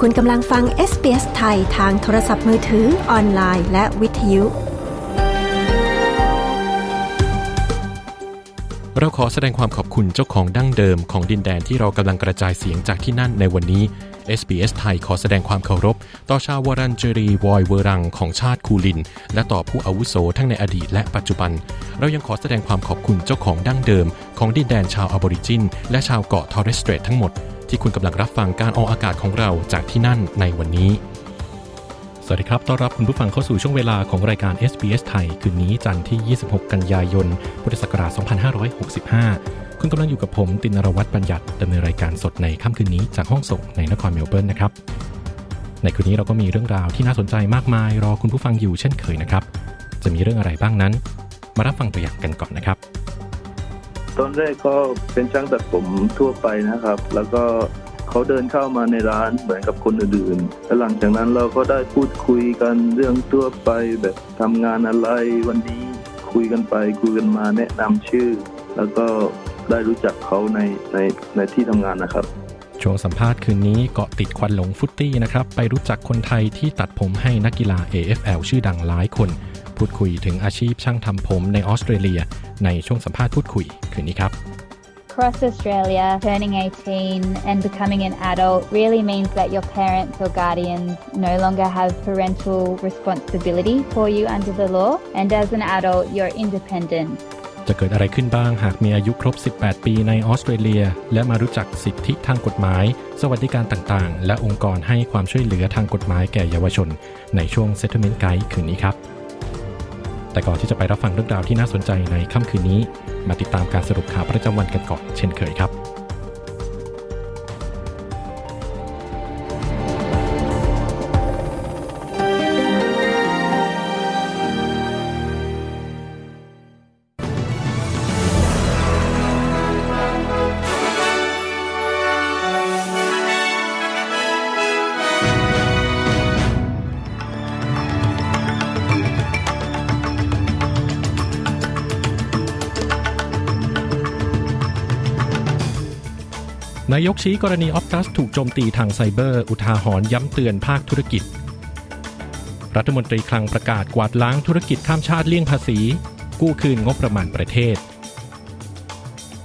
คุณกำลังฟัง SBS ไทยทางโทรศัพท์มือถือออนไลน์และวิทยุ เราขอแสดงความขอบคุณเจ้าของดั้งเดิมของดินแดนที่เรากำลังกระจายเสียงจากที่นั่นในวันนี้ SBS ไทยขอแสดงความเคารพ ต่อชาววรันเจรีวอยเวรังของชาติคูลิน และต่อผู้อาวุโสทั้งในอดีตและปัจจุบัน เรายังขอแสดงความขอบคุณเจ้าของดั้งเดิม ของดินแดนชาวออบอริจิน และชาวเกาะทอร์เรสเตรททั้งหมด ที่คุณกำลังรับฟังการออกอากาศของเราจากที่นั่นในวันนี้ สวัสดีครับ ต้อนรับคุณผู้ฟังเข้าสู่ช่วงเวลาของรายการ SBS ไทย คืนนี้จันทร์ที่ 26 กันยายน พุทธศักราช 2565 คุณกำลังอยู่กับผมตินรวัตรบัญญัติดำเนินรายการสดในค่ำคืนนี้จากห้องส่งในนครเมลเบิร์นนะครับ ในคืนนี้เราก็มีเรื่องราวที่น่าสนใจมากมาย รอคุณผู้ฟังอยู่เช่นเคยนะครับ จะมีเรื่องอะไรบ้างนั้น มารับฟังตัวอย่างกันก่อนนะครับ ตอนแรกก็เป็นช่างตัดผมทั่วไปนะครับ แล้วก็เขาเดินเข้ามาในร้านเหมือนกับคนอื่นๆแล้วหลังจากนั้นเราก็ได้พูดคุยกันเรื่องทั่วไปแบบทำงานอะไรวันนี้คุยกันไปคุยกันมาแนะนำชื่อ แล้วก็ได้รู้จักเขาในในในที่ทำงานนะครับ ช่วงสัมภาษณ์คืนนี้เกาะติดควันหลงฟุตตี้นะครับ ไปรู้จักคนไทยที่ตัดผมให้นักกีฬา AFL ชื่อดังหลายคน พูดคุยถึงอาชีพช่างทำผมในออสเตรเลีย ในช่วงสัมภาษณ์พูดคุยคืนนี้ครับ Across Australia, turning 18 and becoming an adult really means that your parents or guardians no longer have parental responsibility for you under the law, and as an adult, you're independent. จะเกิดอะไรขึ้นบ้างหากมีอายุครบ 18 ปีในออสเตรเลีย และมารู้จักสิทธิทางกฎหมาย สวัสดิการต่างๆ และองค์กรให้ความช่วยเหลือทางกฎหมายแก่เยาวชน ในช่วง Settlement Guide คืนนี้ครับ แต่ก่อนที่จะไปรับฟังเรื่องราวที่น่าสนใจในค่ำคืนนี้ มาติดตามการสรุปข่าวประจำวันกันก่อนเช่นเคยครับ นายกชี้กรณีออฟตัสถูกโจมตีทางไซเบอร์ อุทาหรณ์ย้ำเตือนภาคธุรกิจ รัฐมนตรีคลังประกาศกวาดล้างธุรกิจข้ามชาติเลี่ยงภาษี กู้คืนงบประมาณประเทศ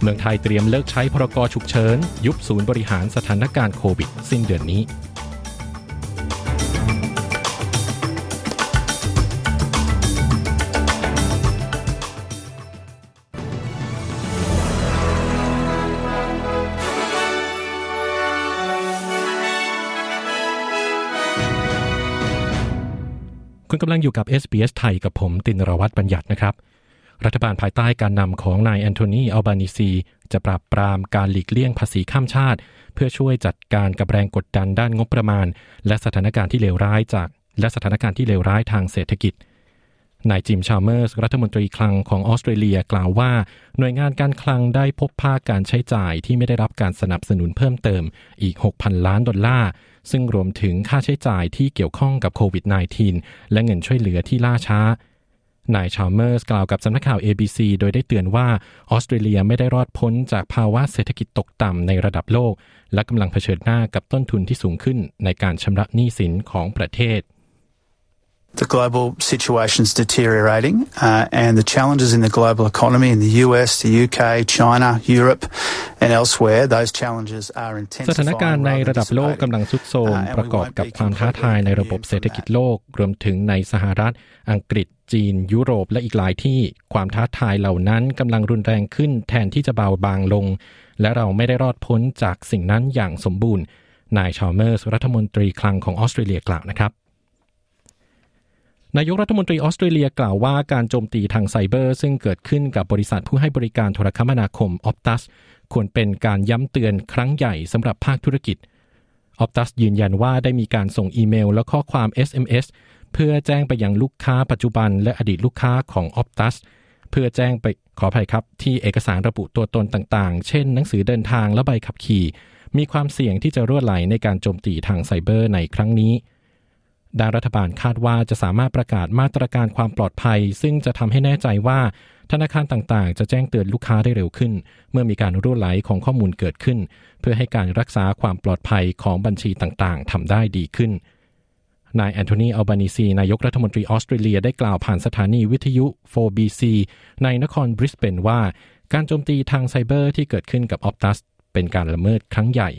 เมืองไทยเตรียมเลิกใช้พรกฉุกเฉิน ยุบศูนย์บริหารสถานการณ์โควิด สิ้นเดือนนี้ ณกำลังอยู่กับ SBS ไทยกับผมตินรวัตรบัญญัตินะครับ รัฐบาลภายใต้การนำของนายแอนโทนีอัลบานิซีจะปราบปรามการหลีกเลี่ยงภาษีข้ามชาติ เพื่อช่วยจัดการกับแรงกดดันด้านงบประมาณ และสถานการณ์ที่เลวร้ายจาก และสถานการณ์ที่เลวร้ายทางเศรษฐกิจนายจิมชาเมอร์สรัฐมนตรีคลังของออสเตรเลียกล่าวว่า หน่วยงานการคลังได้พบภาคการใช้จ่ายที่ไม่ได้รับการสนับสนุนเพิ่มเติมอีก 6,000 ล้านดอลลาร์ซึ่งรวมถึงค่าใช้จ่ายที่เกี่ยวข้องกับโควิด -19 และเงินช่วยเหลือที่ล่าช้านายชาลเมอร์สกล่าวกับสำนักข่าว ABC โดยได้เตือนว่าออสเตรเลียไม่ได้รอดพ้นจากภาวะเศรษฐกิจตกต่ำในระดับโลก และกำลังเผชิญหน้ากับต้นทุนที่สูงขึ้นในการชำระหนี้สินของประเทศ The global situation's deteriorating, uh, and the challenges in the global economy in the US, the UK, China, Europe, and elsewhere, those challenges are สถาน intensifying การณ์ใน rather ระดับ than โลก dissipating. กำลังทรุดโทรม Uh, and we ประกอบ won't กับ be ความท้าทายในระบบ completely เศรษฐกิจ immune from โลก รวมถึงในสหรัฐ อังกฤษ จีน ยุโรป และอีกหลายที่ ความท้าทายเหล่านั้นกำลังรุนแรงขึ้นแทนที่จะเบาบางลง และเราไม่ได้รอดพ้นจากสิ่งนั้นอย่างสมบูรณ์ นายชาลเมอร์สรัฐมนตรีคลังของออสเตรเลียกล่าวนะครับ นายกรัฐมนตรีออสเตรเลียกล่าวว่าการโจมตีทางไซเบอร์ ซึ่งเกิดขึ้นกับบริษัทผู้ให้บริการโทรคมนาคมออ t ตัสควรเป็นการย้ำเตือนครั้งใหญ่สำหรับภาคธุรกิจออ t ตัสยืนยันว่าได้มีการส่งอีเมลและข้อความ SMS เพื่อแจ้งไปยังลูกค้าปัจจุบันและอดีตลูกค้าของ Optus เพื่อแจ้งไปขออภัยครับ ที่เอกสารระบุตัวตนต่างๆ เช่น หนังสือเดินทางและใบขับขี่ มีความเสี่ยงที่จะรั่วไหลในการโจมตีทางไซเบอร์ในครั้งนี้ ด้านรัฐบาลคาดว่าจะสามารถประกาศมาตรการความปลอดภัย ซึ่งจะทำให้แน่ใจว่าธนาคารต่างๆ จะแจ้งเตือนลูกค้าได้เร็วขึ้น เมื่อมีการรั่วไหลของข้อมูลเกิดขึ้น เพื่อให้การรักษาความปลอดภัยของบัญชีต่างๆทำได้ดีขึ้นนายแอนโทนีอัลบานิซี นายกรัฐมนตรีออสเตรเลียได้กล่าวผ่านสถานีวิทยุ 4BC ในนครบริสเบนว่า การโจมตีทางไซเบอร์ที่เกิดขึ้นกับออปตัสเป็นการละเมิดครั้งใหญ่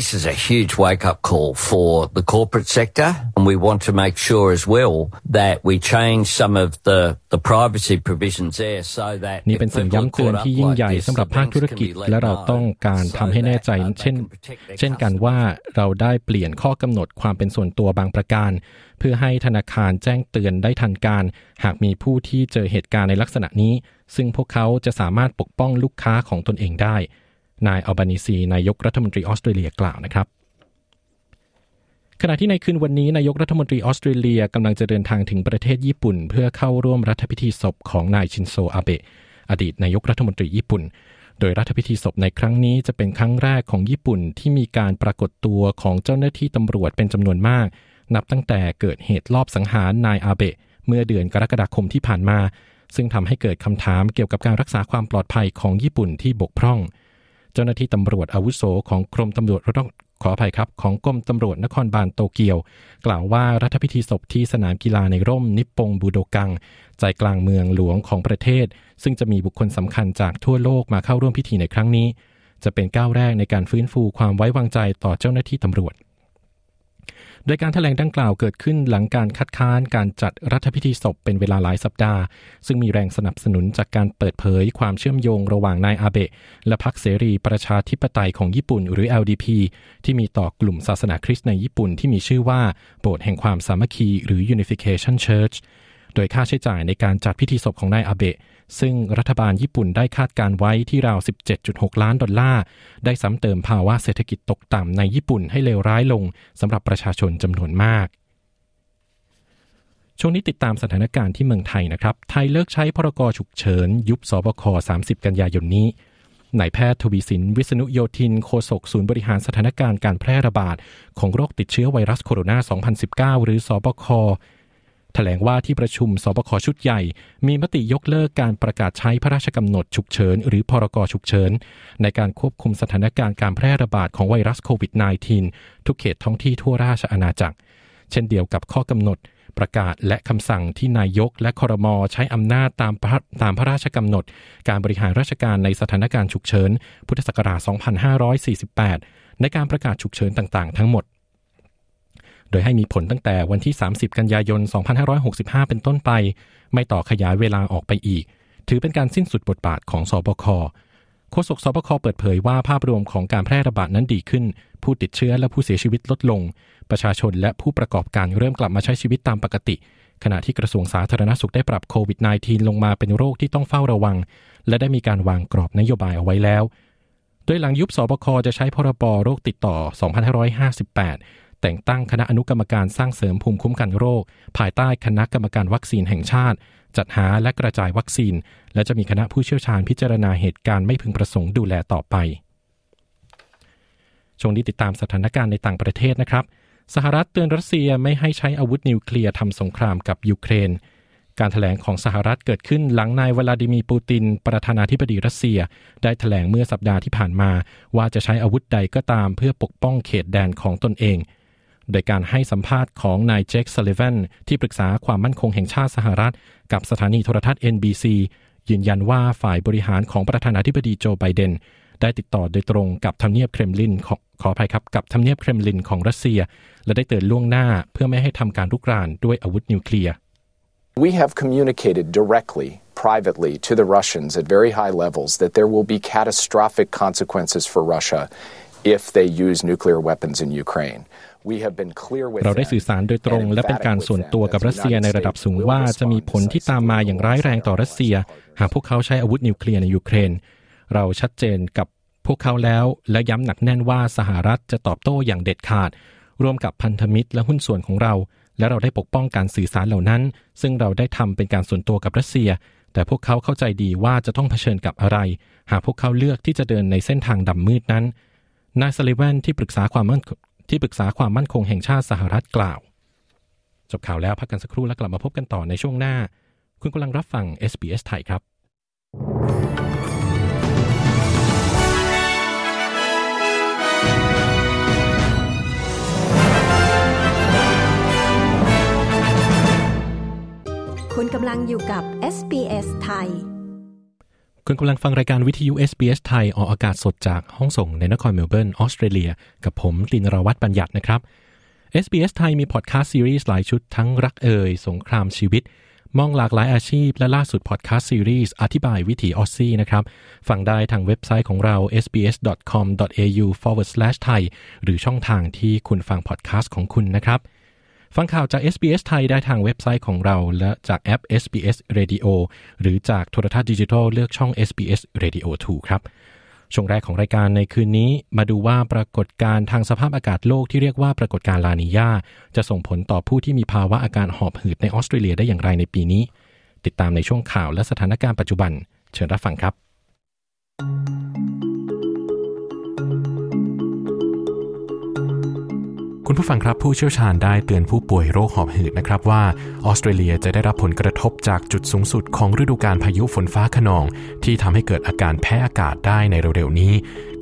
This is a huge wake up call for the corporate sector, and we want to make sure as well that we change some of the, the privacy provisions there so that นี่เป็นสิ่งย้ำเตือนที่ยิ่งใหญ่สำหรับภาคธุรกิจ และเราต้องการทำให้แน่ใจ เช่น เช่นกันว่าเราได้เปลี่ยนข้อกำหนดความเป็นส่วนตัวบางประการ เพื่อให้ธนาคารแจ้งเตือนได้ทันการ หากมีผู้ที่เจอเหตุการณ์ในลักษณะนี้ ซึ่งพวกเขาจะสามารถปกป้องลูกค้าของตนเองได้ นายอัลบานิซีนายกรัฐมนตรีออสเตรเลียกล่าวนะครับ ขณะที่ในคืนวันนี้นายกรัฐมนตรีออสเตรเลียกำลังจะเดินทางถึงประเทศญี่ปุ่น เพื่อเข้าร่วมรัฐพิธีศพของนายชินโซอาเบะอดีตนายกรัฐมนตรีญี่ปุ่น โดยรัฐพิธีศพในครั้งนี้จะเป็นครั้งแรกของญี่ปุ่นที่มีการปรากฏตัวของเจ้าหน้าที่ตำรวจเป็นจำนวนมาก นับตั้งแต่เกิดเหตุลอบสังหารนายอาเบะเมื่อเดือนกรกฎาคมที่ผ่านมา ซึ่งทำให้เกิดคำถามเกี่ยวกับการรักษาความปลอดภัยของญี่ปุ่นที่บกพร่อง เจ้าหน้าที่ตำรวจอาวุโสของกรมตำรวจขออภัยครับ ของกรมตำรวจนครบาลโตเกียว กล่าวว่ารัฐพิธีศพที่สนามกีฬาในร่มนิปปงบูโดกัง ใจกลางเมืองหลวงของประเทศ ซึ่งจะมีบุคคลสำคัญจากทั่วโลกมาเข้าร่วมพิธีในครั้งนี้ จะเป็นก้าวแรกในการฟื้นฟูความไว้วางใจต่อเจ้าหน้าที่ตำรวจ โดยการถแถลงดังกล่าวเกิดขึ้นหลังการคัดค้านการจัดรัฐพิธีศพเป็นเวลาหลายสัปดาห์ ซึ่งมีแรงสนับสนุนจากการเปิดเผยความเชื่อมโยงระหว่างนายอาเบะและพรรคเสรีประชาธิปไตยของญี่ปุ่นหรือ LDP ที่มีต่อกลุ่มศาสนาคริสต์ในญี่ปุ่นที่มีชื่อว่าโบสถ์แห่งความสามัคคีหรือ Unification Church โดยค่าใช้จ่ายในการจัดพิธีศพของนายอาเบะ ซึ่งรัฐบาลญี่ปุ่นได้คาดการไว้ที่ราว 17.6 ล้านดอลลาร์ ได้ซ้ำเติมภาวะเศรษฐกิจตกต่ำในญี่ปุ่นให้เลวร้ายลงสำหรับประชาชนจำนวนมากช่วงนี้ติดตามสถานการณ์ที่เมืองไทยนะครับ ไทยเลิกใช้พรกฉุกเฉิน ยุบสบค 30 กันยายนนี้ นายแพทย์ทวีสิน วิษณุโยธิน โฆษกศูนย์บริหารสถานการณ์การแพร่ระบาด ของโรคติดเชื้อไวรัสโคโรนา 2019 หรือสบค ถลงว่าที่ประชุมสบคชุดใหญ่ มีมติยกเลิกการประกาศใช้พระราชกำหนดฉุกเฉิน หรือพรกฉุกเฉิน ในการควบคุมสถานการณ์การแพร่ระบาดของไวรัสโควิด -19 ทุกเขตท้องที่ทั่วราชอาณาจักร เช่นเดียวกับข้อกำหนดประกาศและคำสั่งที่นายกและคอรมอใช้อำนาจตามตามพระราชกำหนด การบริหารราชการในสถานการณ์ฉุกเฉิน พุทธศักราช 2548 ในการประกาศฉุกเฉินต่างๆ ทั้งหมด ดยให้มีผลตั้งแต่วันที่ 30 กันยายน 2565 เป็นต้นไป ไม่ต่อขยายเวลาออกไปอีก ถือเป็นการสิ้นสุดบทบาทของสบคโฆษกสบคเปิดเผยว่าภาพรวมของการแพร่ระบาดนั้นดีขึ้น ผู้ติดเชื้อและผู้เสียชีวิตลดลง ประชาชนและผู้ประกอบการเริ่มกลับมาใช้ชีวิตตามปกติ ขณะที่กระทรวงสาธารณสุขได้ปรับโควิด -19 ลงมาเป็นโรคที่ต้องเฝ้าระวัง และได้มีการวางกรอบนโยบายเอาไว้แล้ว โดยหลังยุบสบคจะใช้พรบโรคติดต่อ 2558 แต่งตั้งคณะอนุกรรมการสร้างเสริมภูมิคุ้มกันโรค ภายใต้คณะกรรมการวัคซีนแห่งชาติ จัดหาและกระจายวัคซีน และจะมีคณะผู้เชี่ยวชาญพิจารณาเหตุการณ์ไม่พึงประสงค์ดูแลต่อไป ช่วงนี้ติดตามสถานการณ์ในต่างประเทศนะครับ สหรัฐเตือนรัสเซียไม่ให้ใช้อาวุธนิวเคลียร์ทำสงครามกับยูเครนการแถลงของสหรัฐเกิดขึ้นหลังนายวลาดิมีปูติน ประธานาธิบดีรัสเซีย ได้แถลงเมื่อสัปดาห์ที่ผ่านมา ว่าจะใช้อาวุธใดก็ตามเพื่อปกป้องเขตแดนของตนเอง โดยการให้สัมภาษณ์ของนายเจคซัลลิแวนที่ปรึกษาความมั่นคงแห่งชาติสหรัฐ กับสถานีโทรทัศน์ NBC ยืนยันว่าฝ่ายบริหารของประธานาธิบดีโจไบเดน ได้ติดต่อโดยตรงกับทำเนียบเครมลินขอขออภัยครับกับทำเนียบเครมลินของรัสเซีย และได้เตือนล่วงหน้าเพื่อไม่ให้ทำการลุกรานด้วยอาวุธนิวเคลียร์ We have communicated directly privately to the Russians at very high levels that there will be catastrophic consequences for Russia if they use nuclear weapons in Ukraine. เราได้สื่อสารโดยตรงและเป็นการส่วนตัวกับรัสเซียในระดับสูงว่าจะมีผลที่ตามมาอย่างร้ายแรงต่อรัสเซีย หากพวกเขาใช้อาวุธนิวเคลียร์ในยูเครน เราชัดเจนกับพวกเขาแล้วและย้ำหนักแน่นว่าสหรัฐจะตอบโต้อย่างเด็ดขาด ร่วมกับพันธมิตรและหุ้นส่วนของเรา และเราได้ปกป้องการสื่อสารเหล่านั้น ซึ่งเราได้ทำเป็นการส่วนตัวกับรัสเซีย แต่พวกเขาเข้าใจดีว่าจะต้องเผชิญกับอะไร หากพวกเขาเลือกที่จะเดินในเส้นทางดำมืดนั้นนายสลิวันที่ปรึกษาความมั่น ที่ปรึกษาความมั่นคงแห่งชาติสหรัฐกล่าว จบข่าวแล้วพักกันสักครู่แล้วกลับมาพบกันต่อในช่วงหน้า คุณกำลังรับฟัง SBS ไทยครับ คุณกำลังอยู่กับ SBS ไทย คุณกำลังฟังรายการวิทยุ SBS ไทย ออกอากาศสดจากห้องส่งในนครเมลเบิร์นออสเตรเลีย กับผมตินรวัตรบัญญัตินะครับ SBS ไทยมีพอดแคสต์ซีรีส์หลายชุดทั้งรักเอ่ย สงครามชีวิต มองหลากหลายอาชีพ และล่าสุดพอดแคสต์ซีรีส์อธิบายวิถีออสซี่นะครับ ฟังได้ทางเว็บไซต์ของเรา sbs.com.au/thai หรือช่องทางที่คุณฟังพอดแคสต์ของคุณนะครับ ฟังข่าวจาก SBS ไทยได้ทางเว็บไซต์ของเรา และจากแอป SBS Radio หรือจากโทรทัศน์ดิจิทัลเลือกช่อง SBS Radio 2 ครับ ช่วงแรกของรายการในคืนนี้มาดูว่าปรากฏการณ์ทางสภาพอากาศโลกที่เรียกว่าปรากฏการณ์ลานิญาจะส่งผลต่อผู้ที่มีภาวะอาการหอบหืดในออสเตรเลียได้อย่างไรในปีนี้ ติดตามในช่วงข่าวและสถานการณ์ปัจจุบัน เชิญรับฟังครับ คุณผู้ฟังครับผู้เชี่ยวชาญได้เตือนผู้ป่วยโรคหอบหืดนะครับว่าออสเตรเลียจะได้รับผลกระทบจากจุดสูงสุดของฤดูกาลพายุฝนฟ้าคะนอง ที่ทำให้เกิดอาการแพ้อากาศได้ในเร็วๆนี้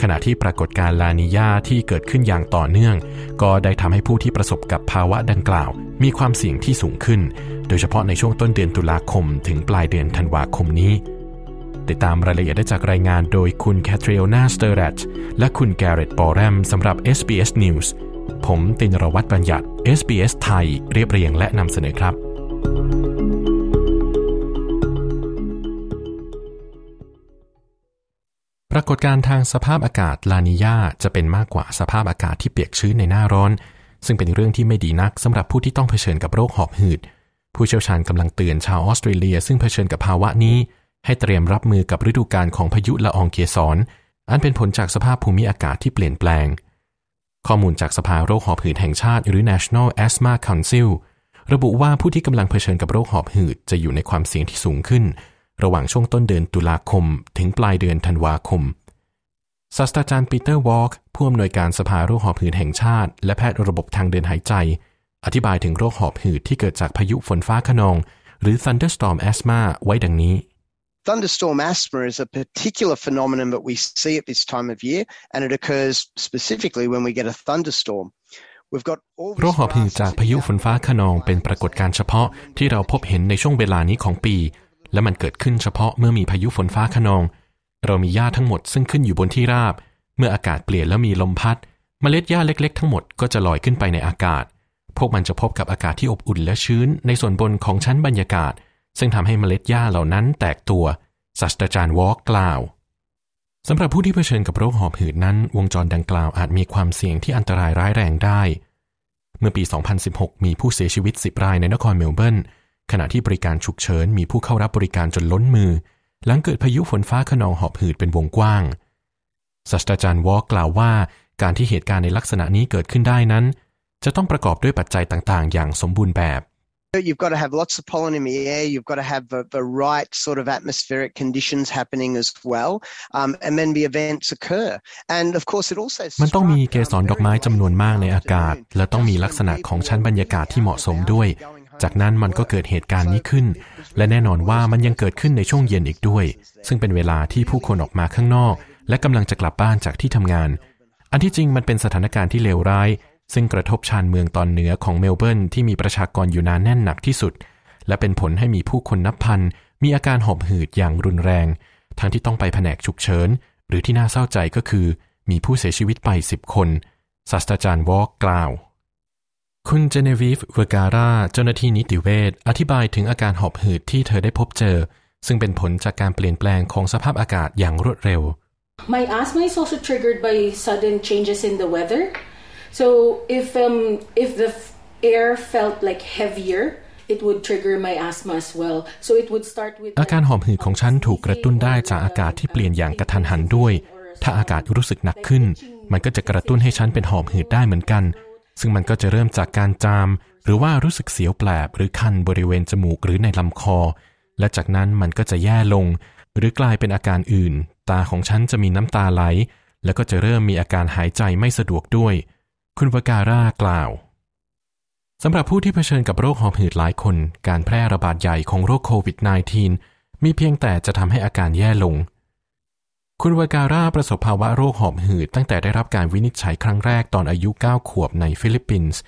ขณะที่ปรากฏการณ์ลานีญาที่เกิดขึ้นอย่างต่อเนื่อง ก็ได้ทำให้ผู้ที่ประสบกับภาวะดังกล่าว มีความเสี่ยงที่สูงขึ้น โดยเฉพาะในช่วงต้นเดือนตุลาคม ถึงปลายเดือนธันวาคมนี้ ติดตามรายละเอียดได้จากรายงานโดยคุณแคทรีโอนาสเตอร์แรตและคุณแกเรตบอแรมสำหรับ SBS News ผมตินรวัตรบัญญัติ SBS ไทย เรียบเรียงและนำเสนอครับ ปรากฏการณ์ทางสภาพอากาศลานิญาจะเป็นมากกว่าสภาพอากาศที่เปียกชื้นในหน้าร้อน ซึ่งเป็นเรื่องที่ไม่ดีนักสำหรับผู้ที่ต้องเผชิญกับโรคหอบหืด ผู้เชี่ยวชาญกำลังเตือนชาวออสเตรเลีย ซึ่งเผชิญกับภาวะนี้ ให้เตรียมรับมือกับฤดูกาลของพายุละอองเกสรอันเป็นผลจากสภาพภูมิอากาศที่เปลี่ยนแปลง ข้อมูลจากสภาโรคหอบหืดแห่งชาติหรือ National Asthma Council ระบุว่าผู้ที่กำลังเผชิญกับโรคหอบหืดจะอยู่ในความเสี่ยงที่สูงขึ้น ระหว่างช่วงต้นเดือนตุลาคม ถึงปลายเดือนธันวาคมศาสตราจารย์ปีเตอร์วอล์กผู้อำนวยการสภาโรคหอบหืดแห่งชาติ และแพทย์ระบบทางเดินหายใจ อธิบายถึงโรคหอบหืดที่เกิดจากพายุฝนฟ้าคะนอง หรือ thunderstorm asthma ไว้ดังนี้ Thunderstorm asthma is a particular phenomenon that we see at this time of year, and it occurs specifically when we get a thunderstorm. We've got all โรคหอบหืดจากพายุฝนฟ้าคะนองเป็นปรากฏการณ์เฉพาะที่เราพบเห็นในช่วงเวลานี้ของปี และมันเกิดขึ้นเฉพาะเมื่อมีพายุฝนฟ้าคะนอง เรามีหญ้าทั้งหมดซึ่งขึ้นอยู่บนที่ราบ เมื่ออากาศเปลี่ยนแล้วมีลมพัด เมล็ดหญ้าเล็ก ๆ ทั้งหมดก็จะลอยขึ้นไปในอากาศ พวกมันจะพบกับอากาศที่อบอุ่นและชื้นในส่วนบนของชั้นบรรยากาศ ซึ่งทำให้เมล็ดหญ้าเหล่านั้นแตกตัวศาสตราจารย์วอลกล่าวสำหรับผู้ที่เผชิญกับโรคหอบหืดนั้น วงจรดังกล่าวอาจมีความเสี่ยงที่อันตรายร้ายแรงได้ เมื่อปี 2016 มีผู้เสียชีวิต 10 รายในนครเมลเบิร์นขณะที่บริการฉุกเฉินมีผู้เข้ารับบริการจนล้นมือ หลังเกิดพายุฝนฟ้าขนองหอบหืดเป็นวงกว้างศาสตราจารย์วอลกล่าวว่า การที่เหตุการณ์ในลักษณะนี้เกิดขึ้นได้นั้น จะต้องประกอบด้วยปัจจัยต่างๆ อย่างสมบูรณ์แบบ You've got to have lots of pollen in the air. You've got to have the, the right sort of atmospheric conditions happening as well, um, and then the events occur. And of course, it also มันต้องมีเกสรดอกไม้จำนวนมากในอากาศ และต้องมีลักษณะของชั้นบรรยากาศที่เหมาะสมด้วย จากนั้นมันก็เกิดเหตุการณ์นี้ขึ้น และแน่นอนว่ามันยังเกิดขึ้นในช่วงเย็นอีกด้วย ซึ่งเป็นเวลาที่ผู้คนออกมาข้างนอก และกำลังจะกลับบ้านจากที่ทำงาน อันที่จริงมันเป็นสถานการณ์ที่เลวร้าย ซึ่งกระทบชานเมืองตอนเหนือของเมลเบิร์นที่มีประชากรอยู่หนาแน่นหนักที่สุด และเป็นผลให้มีผู้คนนับพัน มีอาการหอบหืดอย่างรุนแรง ทั้งที่ต้องไปแผนกฉุกเฉิน หรือที่น่าเศร้าใจก็คือ มีผู้เสียชีวิตไป 10 คนศาสตราจารย์วอล์กกล่าว คุณเจเนวีฟเวการาเจ้าหน้าที่นิติเวชอธิบายถึงอาการหอบหืดที่เธอได้พบเจอ ซึ่งเป็นผลจากการเปลี่ยนแปลงของสภาพอากาศอย่างรวดเร็ว My asthma is also triggered by sudden changes in the weather. So if um, if the f- air felt like heavier, it would trigger my asthma as well. So it would start with อาการหอบหืดของฉันถูกกระตุ้นได้จากอากาศที่เปลี่ยนอย่างกระทันหันด้วย ถ้าอากาศรู้สึกหนักขึ้น มันก็จะกระตุ้นให้ฉันเป็นหอบหืดได้เหมือนกัน ซึ่งมันก็จะเริ่มจากการจาม หรือว่ารู้สึกเสียวแปลบหรือคันบริเวณจมูกหรือในลำคอ และจากนั้นมันก็จะแย่ลง หรือกลายเป็นอาการอื่น ตาของฉันจะมีน้ำตาไหล แล้วก็จะเริ่มมีอาการหายใจไม่สะดวกด้วย คุณวการ่ากล่าวสำหรับผู้ที่เผชิญกับโรคหอบหืดหลายคน การแพร่ระบาดใหญ่ของโรคโควิด -19 มีเพียงแต่จะทำให้อาการแย่ลง คุณวาการ่าประสบภาวะโรคหอบหืดตั้งแต่ได้รับการวินิจฉัยครั้งแรกตอนอายุ 9 ขวบในฟิลิปปินส์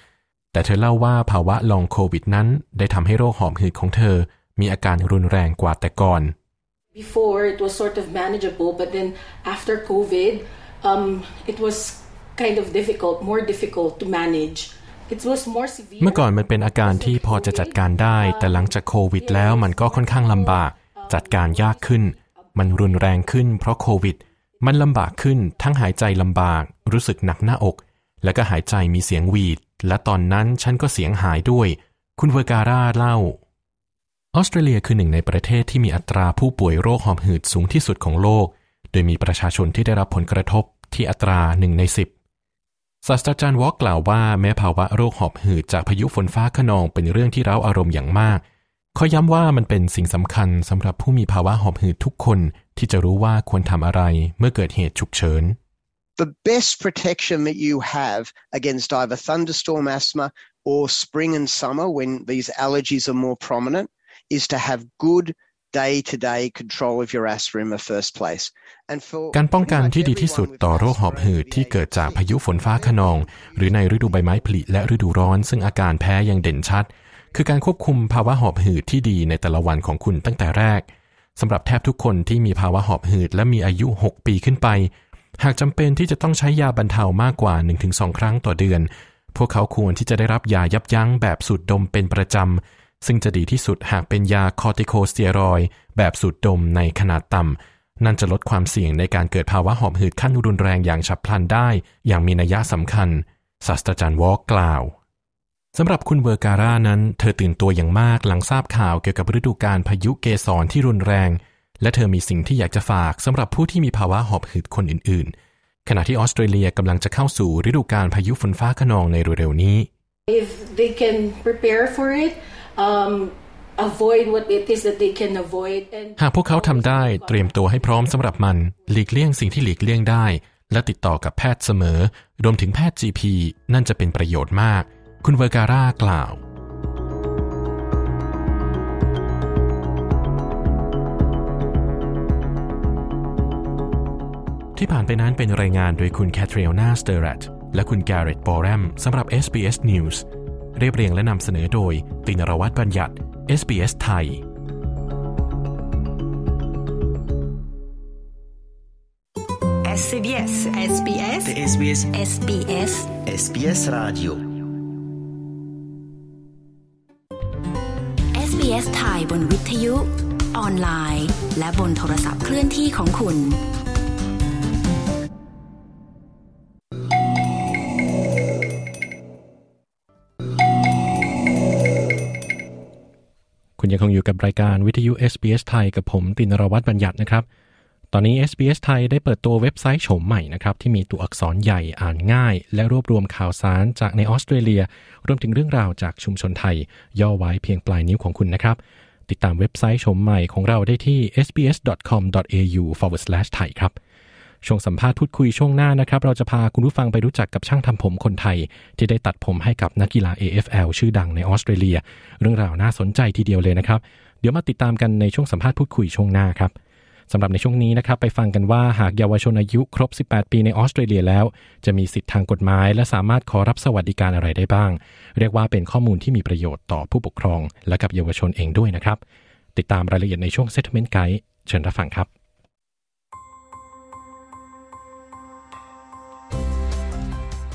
แต่เธอเล่าว่าภาวะลองโควิดนั้น ได้ทำให้โรคหอบหืดของเธอ มีอาการรุนแรงกว่าแต่ก่อน Before it was sort of manageable, but then after COVID, um, it was kind of difficult, more difficult to manage. เมื่อก่อนมันเป็นอาการที่พอจะจัดการได้ แต่หลังจากโควิดแล้วมันก็ค่อนข้างลำบาก จัดการยากขึ้น มันรุนแรงขึ้น เพราะโควิด มันลำบากขึ้น ทั้งหายใจลำบาก รู้สึกหนักหน้าอก แล้วก็หายใจมีเสียงหวีด และตอนนั้นฉันก็เสียงหายด้วย คุณเวการ่าเล่า ออสเตรเลียคือหนึ่งในประเทศที่มีอัตราผู้ป่วยโรคหอบหืดสูงที่สุดของโลก โดยมีประชาชนที่ได้รับผลกระทบที่อัตราหนึ่งในสิบ ศาสตราจารย์วอกกล่าวว่าแม้ภาวะโรคหอบหืดจากพายุฝนฟ้าขนองเป็นเรื่องที่เร้าอารมณ์อย่างมากเขาย้ำว่ามันเป็นสิ่งสำคัญสำหรับผู้มีภาวะหอบหืดทุกคนที่จะรู้ว่าควรทำอะไรเมื่อเกิดเหตุฉุกเฉิน The best protection that you have against either thunderstorm asthma or spring and summer when these allergies are more prominent is to have good day-to-day control of your asthma in the first place. การป้องกันที่ดีที่สุดต่อโรคหอบหืดที่เกิดจากพายุฝนฟ้าขนอง หรือในฤดูใบไม้ผลิและฤดูร้อน ซึ่งอาการแพ้ยังเด่นชัด คือการควบคุมภาวะหอบหืดที่ดีในแต่ละวันของคุณตั้งแต่แรกสำหรับแทบทุกคนที่มีภาวะหอบหืดและมีอายุ 6 ปีขึ้นไป หากจำเป็นที่จะต้องใช้ยาบรรเทามากกว่า 1-2 ครั้งต่อเดือน พวกเขาควรที่จะได้รับยายับยั้งแบบสูดดมเป็นประจำ ซึ่งจะดีที่สุดหากเป็นยาคอร์ติโคสเตียรอยแบบสูดดมในขนาดต่ำ นั่นจะลดความเสี่ยงในการเกิดภาวะหอบหืดขั้นรุนแรงอย่างฉับพลันได้ อย่างมีนัยสำคัญศาสตราจารย์วอล์กกล่าวสำหรับคุณเวอร์การ่านั้น เธอตื่นตัวอย่างมากหลังทราบข่าวเกี่ยวกับฤดูกาลพายุเกสรที่รุนแรง และเธอมีสิ่งที่อยากจะฝากสำหรับผู้ที่มีภาวะหอบหืดคนอื่น ๆ ขณะที่ออสเตรเลียกำลังจะเข้าสู่ฤดูกาลพายุฝนฟ้าขนองในเร็วๆนี้ If they can prepare for it avoid what it is that they can avoid หากพวกเขาทำได้เตรียมตัวให้พร้อมสำหรับมัน หลีกเลี่ยงสิ่งที่หลีกเลี่ยงได้ และติดต่อกับแพทย์เสมอ รวมถึงแพทย์ GP นั่นจะเป็นประโยชน์มาก คุณเวอร์การ่ากล่าวที่ผ่านไปนั้นเป็นรายงานโดยคุณแคทรียนาสเตอร์รัตและคุณแกเรตบอรมสำหรับ SBS News เรียบเรียงและนำเสนอโดย ตินรวัตรบัญญัติ SBS ไทย SBS SBS SBS SBS SBS Radio SBS ไทยบนวิทยุ ออนไลน์ และบนโทรศัพท์เคลื่อนที่ของคุณ ยังคงอยู่กับรายการวิทยุ SBS ไทยกับผมตินรวัตรบัญญัตินะครับ ตอนนี้ SBS ไทยได้เปิดตัวเว็บไซต์โฉมใหม่นะครับที่มีตัวอักษรใหญ่อ่านง่าย และรวบรวมข่าวสารจากในออสเตรเลีย รวมถึงเรื่องราวจากชุมชนไทย ย่อไว้เพียงปลายนิ้วของคุณนะครับ ติดตามเว็บไซต์โฉมใหม่ของเราได้ที่ sbs.com.au/thai ครับ ช่วงสัมภาษณ์พูดคุยช่วงหน้านะครับ เราจะพาคุณผู้ฟังไปรู้จักกับช่างทำผมคนไทย ที่ได้ตัดผมให้กับนักกีฬา AFL ชื่อดังในออสเตรเลีย เรื่องราวน่าสนใจทีเดียวเลยนะครับ เดี๋ยวมาติดตามกันในช่วงสัมภาษณ์พูดคุยช่วงหน้าครับสำหรับในช่วงนี้นะครับไปฟังกันว่าหากเยาวชนอายุครบ 18 ปีในออสเตรเลียแล้ว จะมีสิทธิทางกฎหมาย และสามารถขอรับสวัสดิการอะไรได้บ้าง เรียกว่าเป็นข้อมูลที่มีประโยชน์ต่อผู้ปกครอง และกับเยาวชนเองด้วยนะครับ ติดตามรายละเอียดในช่วง Settlement Guide เชิญรับฟังครับ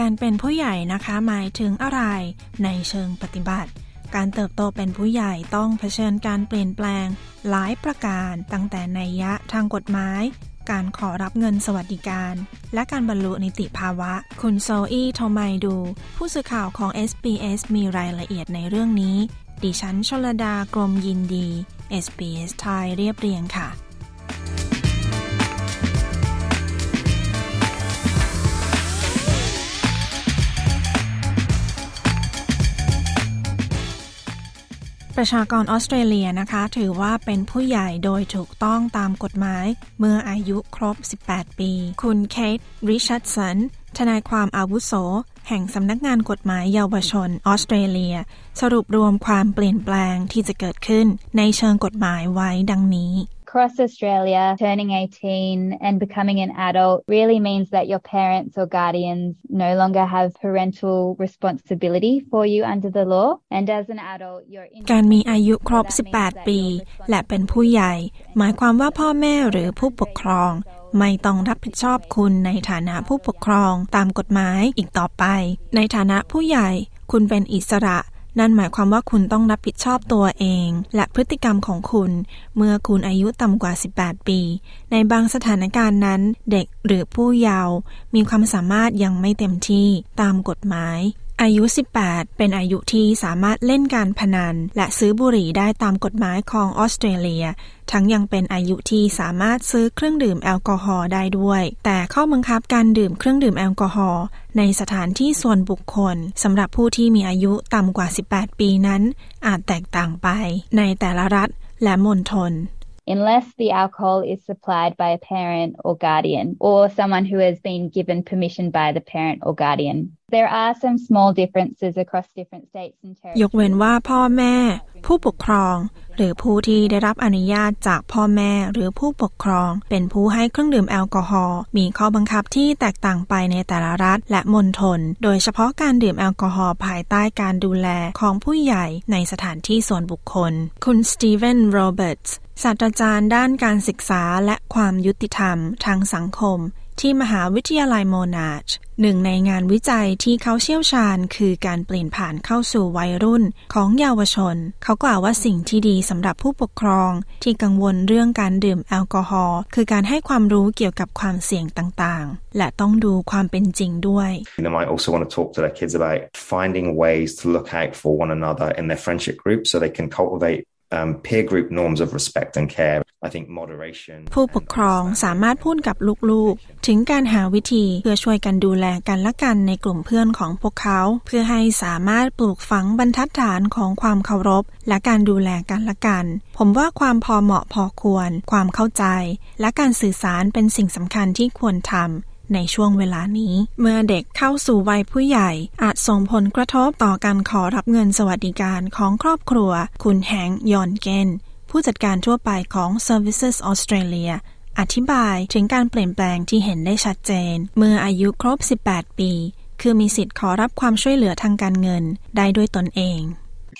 การเป็นผู้ใหญ่นะคะ หมายถึงอะไรในเชิงปฏิบัติ การเติบโตเป็นผู้ใหญ่ต้องเผชิญการเปลี่ยนแปลง หลายประการตั้งแต่ในยะทางกฎหมาย การขอรับเงินสวัสดิการ และการบรรลุนิติภาวะ คุณโซอี้โทไมดู ผู้สื่อข่าวของ SBS มีรายละเอียดในเรื่องนี้ ดิฉันชลดากรมยินดี SBS ไทยเรียบเรียงค่ะ ประชากรออสเตรเลียนะคะ ถือว่าเป็นผู้ใหญ่โดยถูกต้องตามกฎหมาย เมื่ออายุครบ 18 ปี คุณเคทริชาร์ดสัน ทนายความอาวุโส แห่งสำนักงานกฎหมายเยาวชนออสเตรเลีย สรุปรวมความเปลี่ยนแปลงที่จะเกิดขึ้นในเชิงกฎหมายไว้ดังนี้ across Australia, turning 18 and becoming an adult really means that your parents or guardians no longer have parental responsibility for you under the law. And as an adult, you're in การมีอายุครบ 18 ปี และเป็นผู้ใหญ่ หมายความว่าพ่อแม่หรือผู้ปกครองไม่ต้องรับผิดชอบคุณในฐานะผู้ปกครองตามกฎหมายอีกต่อไป ในฐานะผู้ใหญ่ คุณเป็นอิสระ นั่นหมายความว่าคุณต้องรับผิดชอบตัวเอง และพฤติกรรมของคุณ เมื่อคุณอายุต่ำกว่า 18 ปี ในบางสถานการณ์นั้น เด็กหรือผู้เยาว์มีความสามารถยังไม่เต็มที่ตามกฎหมาย อายุ 18 เป็นอายุที่สามารถเล่นการพนัน และซื้อบุหรี่ได้ตามกฎหมายของออสเตรเลีย ทั้งยังเป็นอายุที่สามารถซื้อเครื่องดื่มแอลกอฮอล์ได้ด้วย แต่ข้อบังคับการดื่มเครื่องดื่มแอลกอฮอล์ในสถานที่ส่วนบุคคลสำหรับผู้ที่มีอายุต่ำกว่า 18 ปีนั้น อาจแตกต่างไปในแต่ละรัฐและมณฑล unless the alcohol is supplied by a parent or guardian or someone who has been given permission by the parent or guardian. There are some small differences across different states and territories. ยกเว้นว่าพ่อแม่ ผู้ปกครอง หรือผู้ที่ได้รับอนุญาตจากพ่อแม่หรือผู้ปกครอง เป็นผู้ให้เครื่องดื่มแอลกอฮอล์มีข้อบังคับที่แตกต่างไปในแต่ละรัฐและมณฑลโดยเฉพาะการดื่มแอลกอฮอล์ภายใต้การดูแลของผู้ใหญ่ในสถานที่ส่วนบุคคล คุณสตีเวนโรเบิร์ตส์ศาสตราจารย์ด้านการศึกษาและความยุติธรรมทางสังคม ที่มหาวิทยาลัยโมนาชหนึ่งในงานวิจัยที่เขาเชี่ยวชาญคือการเปลี่ยนผ่านเข้าสู่วัยรุ่นของเยาวชน เขากล่าวว่าสิ่งที่ดีสำหรับผู้ปกครอง ที่กังวลเรื่องการดื่มแอลกอฮอล์คือการให้ความรู้เกี่ยวกับความเสี่ยงต่างๆ และต้องดูความเป็นจริงด้วย them, I also want to talk to their kids about finding ways to look out for one another in their friendship group so they can cultivate peer group norms of respect and care. I think moderation. ผู้ปกครองสามารถพูดกับลูกๆ ถึงการหาวิธีเพื่อช่วยกันดูแลกันและกันในกลุ่มเพื่อนของพวกเขา เพื่อให้สามารถปลูกฝังบรรทัดฐานของความเคารพ และการดูแลกันและกัน ผมว่าความพอเหมาะพอควร ความเข้าใจ และการสื่อสารเป็นสิ่งสำคัญที่ควรทำ ในช่วงเวลานี้ เมื่อเด็กเข้าสู่วัยผู้ใหญ่ อาจส่งผลกระทบต่อการขอรับเงินสวัสดิการของครอบครัว คุณแฮงยอนเกนผู้จัดการทั่วไปของ Services Australia อธิบายถึงการเปลี่ยนแปลงที่เห็นได้ชัดเจน เมื่ออายุครบ 18 ปี คือมีสิทธิ์ขอรับความช่วยเหลือทางการเงินได้ด้วยตนเอง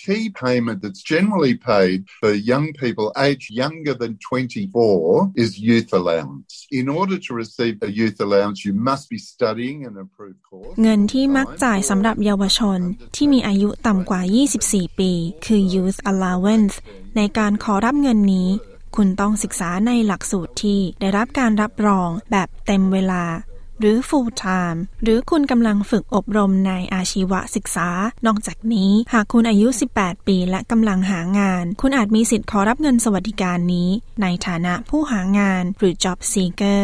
key payment that's generally paid for young people aged younger than 24 is youth allowance. In order to receive a youth allowance, you must be studying an approved course. เงินที่มักจ่ายสำหรับเยาวชนที่มีอายุต่ำกว่า 24 ปี คือ youth allowance ในการขอรับเงินนี้ คุณต้องศึกษาในหลักสูตรที่ได้รับการรับรองแบบเต็มเวลา หรือ full time หรือคุณกำลังฝึกอบรมในอาชีวศึกษา นอกจากนี้หากคุณอายุ 18 ปีและกำลังหางาน คุณอาจมีสิทธิ์ขอรับเงินสวัสดิการนี้ ในฐานะผู้หางานหรือ job seeker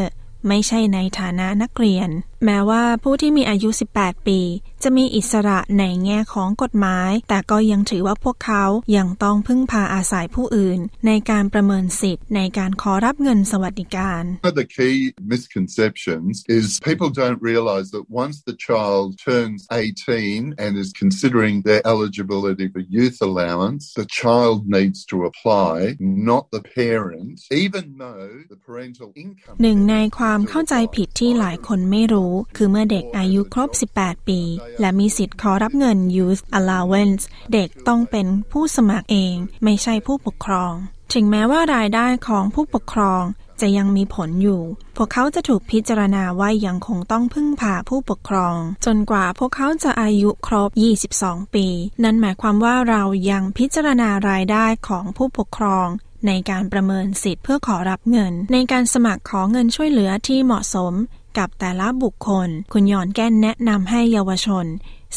ไม่ใช่ในฐานะนักเรียนแม้ว่าผู้ที่มีอายุ 18 ปี จะมีอิสระในแง่ของกฎหมาย แต่ก็ยังถือว่าพวกเขายังต้องพึ่งพาอาศัยผู้อื่น ในการประเมินสิทธิ์ในการขอรับเงินสวัสดิการ One of the key misconceptions is people don't realize that once the child turns 18 and is considering their eligibility for youth allowance, the child needs to apply, not the parent, even though the parental income หนึ่งในความเข้าใจผิดที่หลายคนไม่รู้คือเมื่อเด็กอายุครบ 18 ปี และมีสิทธิ์ขอรับเงิน Youth Allowance เด็กต้องเป็นผู้สมัครเอง ไม่ใช่ผู้ปกครอง ถึงแม้ว่ารายได้ของผู้ปกครองจะยังมีผลอยู่ พวกเขาจะถูกพิจารณาว่ายังคงต้องพึ่งพาผู้ปกครอง จนกว่าพวกเขาจะอายุครบ 22 ปี นั่นหมายความว่าเรายังพิจารณารายได้ของผู้ปกครอง ในการประเมินสิทธิ์เพื่อขอรับเงิน ในการสมัครขอเงินช่วยเหลือที่เหมาะสม กับแต่ละบุคคล คุณยอนแก้นแนะนำให้เยาวชน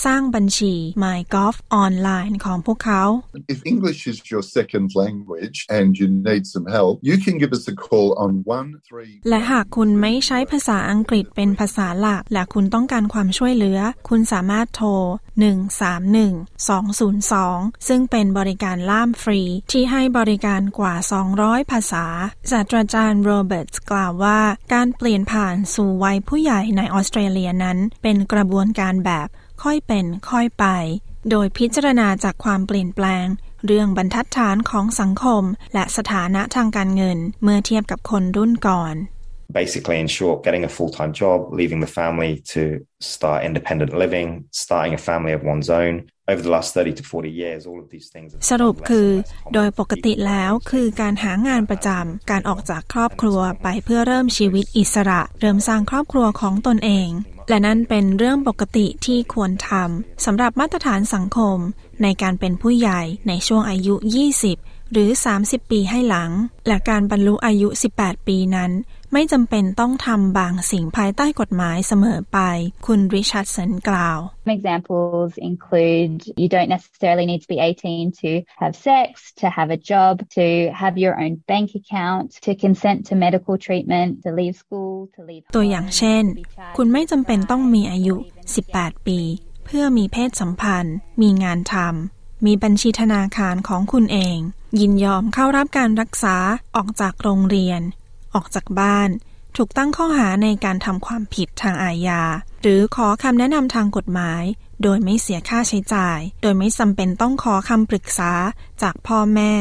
สร้างบัญชี MyGolf ออนไลน์ของพวกเขา If English is your second language and you need some help, you can give us a call on 1และหากคุณไม่ใช้ภาษาอังกฤษเป็นภาษาหลัก และคุณต้องการความช่วยเหลือ คุณสามารถโทร 131-202 ซึ่งเป็นบริการล่ามฟรี ที่ให้บริการกว่า 200 ภาษา ศาสตราจารย์โรเบิร์ตกล่าวว่าการเปลี่ยนผ่านสู่วัยผู้ใหญ่ในออสเตรเลียนั้น เป็นกระบวนการแบบ ค่อยเป็นค่อยไป โดยพิจารณาจากความเปลี่ยนแปลง เรื่องบรรทัดฐานของสังคม และสถานะทางการเงิน เมื่อเทียบกับคนรุ่นก่อน basically, in short, getting a full time job, leaving the family to start independent living, starting a family of one's own. Over the last 30 to 40 years, all of these things. สรุปคือ โดยปกติแล้วคือการหางานประจำ การออกจากครอบครัวไปเพื่อเริ่มชีวิตอิสระ เริ่มสร้างครอบครัวของตนเอง และนั่นเป็นเรื่องปกติที่ควรทำสำหรับมาตรฐานสังคม ในการเป็นผู้ใหญ่ในช่วงอายุ 20 หรือ 30 ปีให้หลัง และการบรรลุอายุ 18 ปีนั้น ไม่จำเป็นต้องทำบางสิ่งภายใต้กฎหมายเสมอไป คุณริชาร์ดสันกล่าว Examples include you don't necessarily need to be 18 to have sex, to have a job, to have your own bank account, to consent to medical treatment, to leave school, to leave ตัวอย่างเช่น คุณไม่จำเป็นต้องมีอายุ 18 ปี เพื่อมีเพศสัมพันธ์ มีงานทำ มีบัญชีธนาคารของคุณเอง ยินยอมเข้ารับการรักษาออกจากโรงเรียน ออกจากบ้าน ถูกตั้งข้อหาในการทำความผิดทางอาญา หรือขอคำแนะนำทางกฎหมาย โดยไม่เสียค่าใช้จ่าย โดยไม่จำเป็นต้องขอคำปรึกษาจากพ่อแม่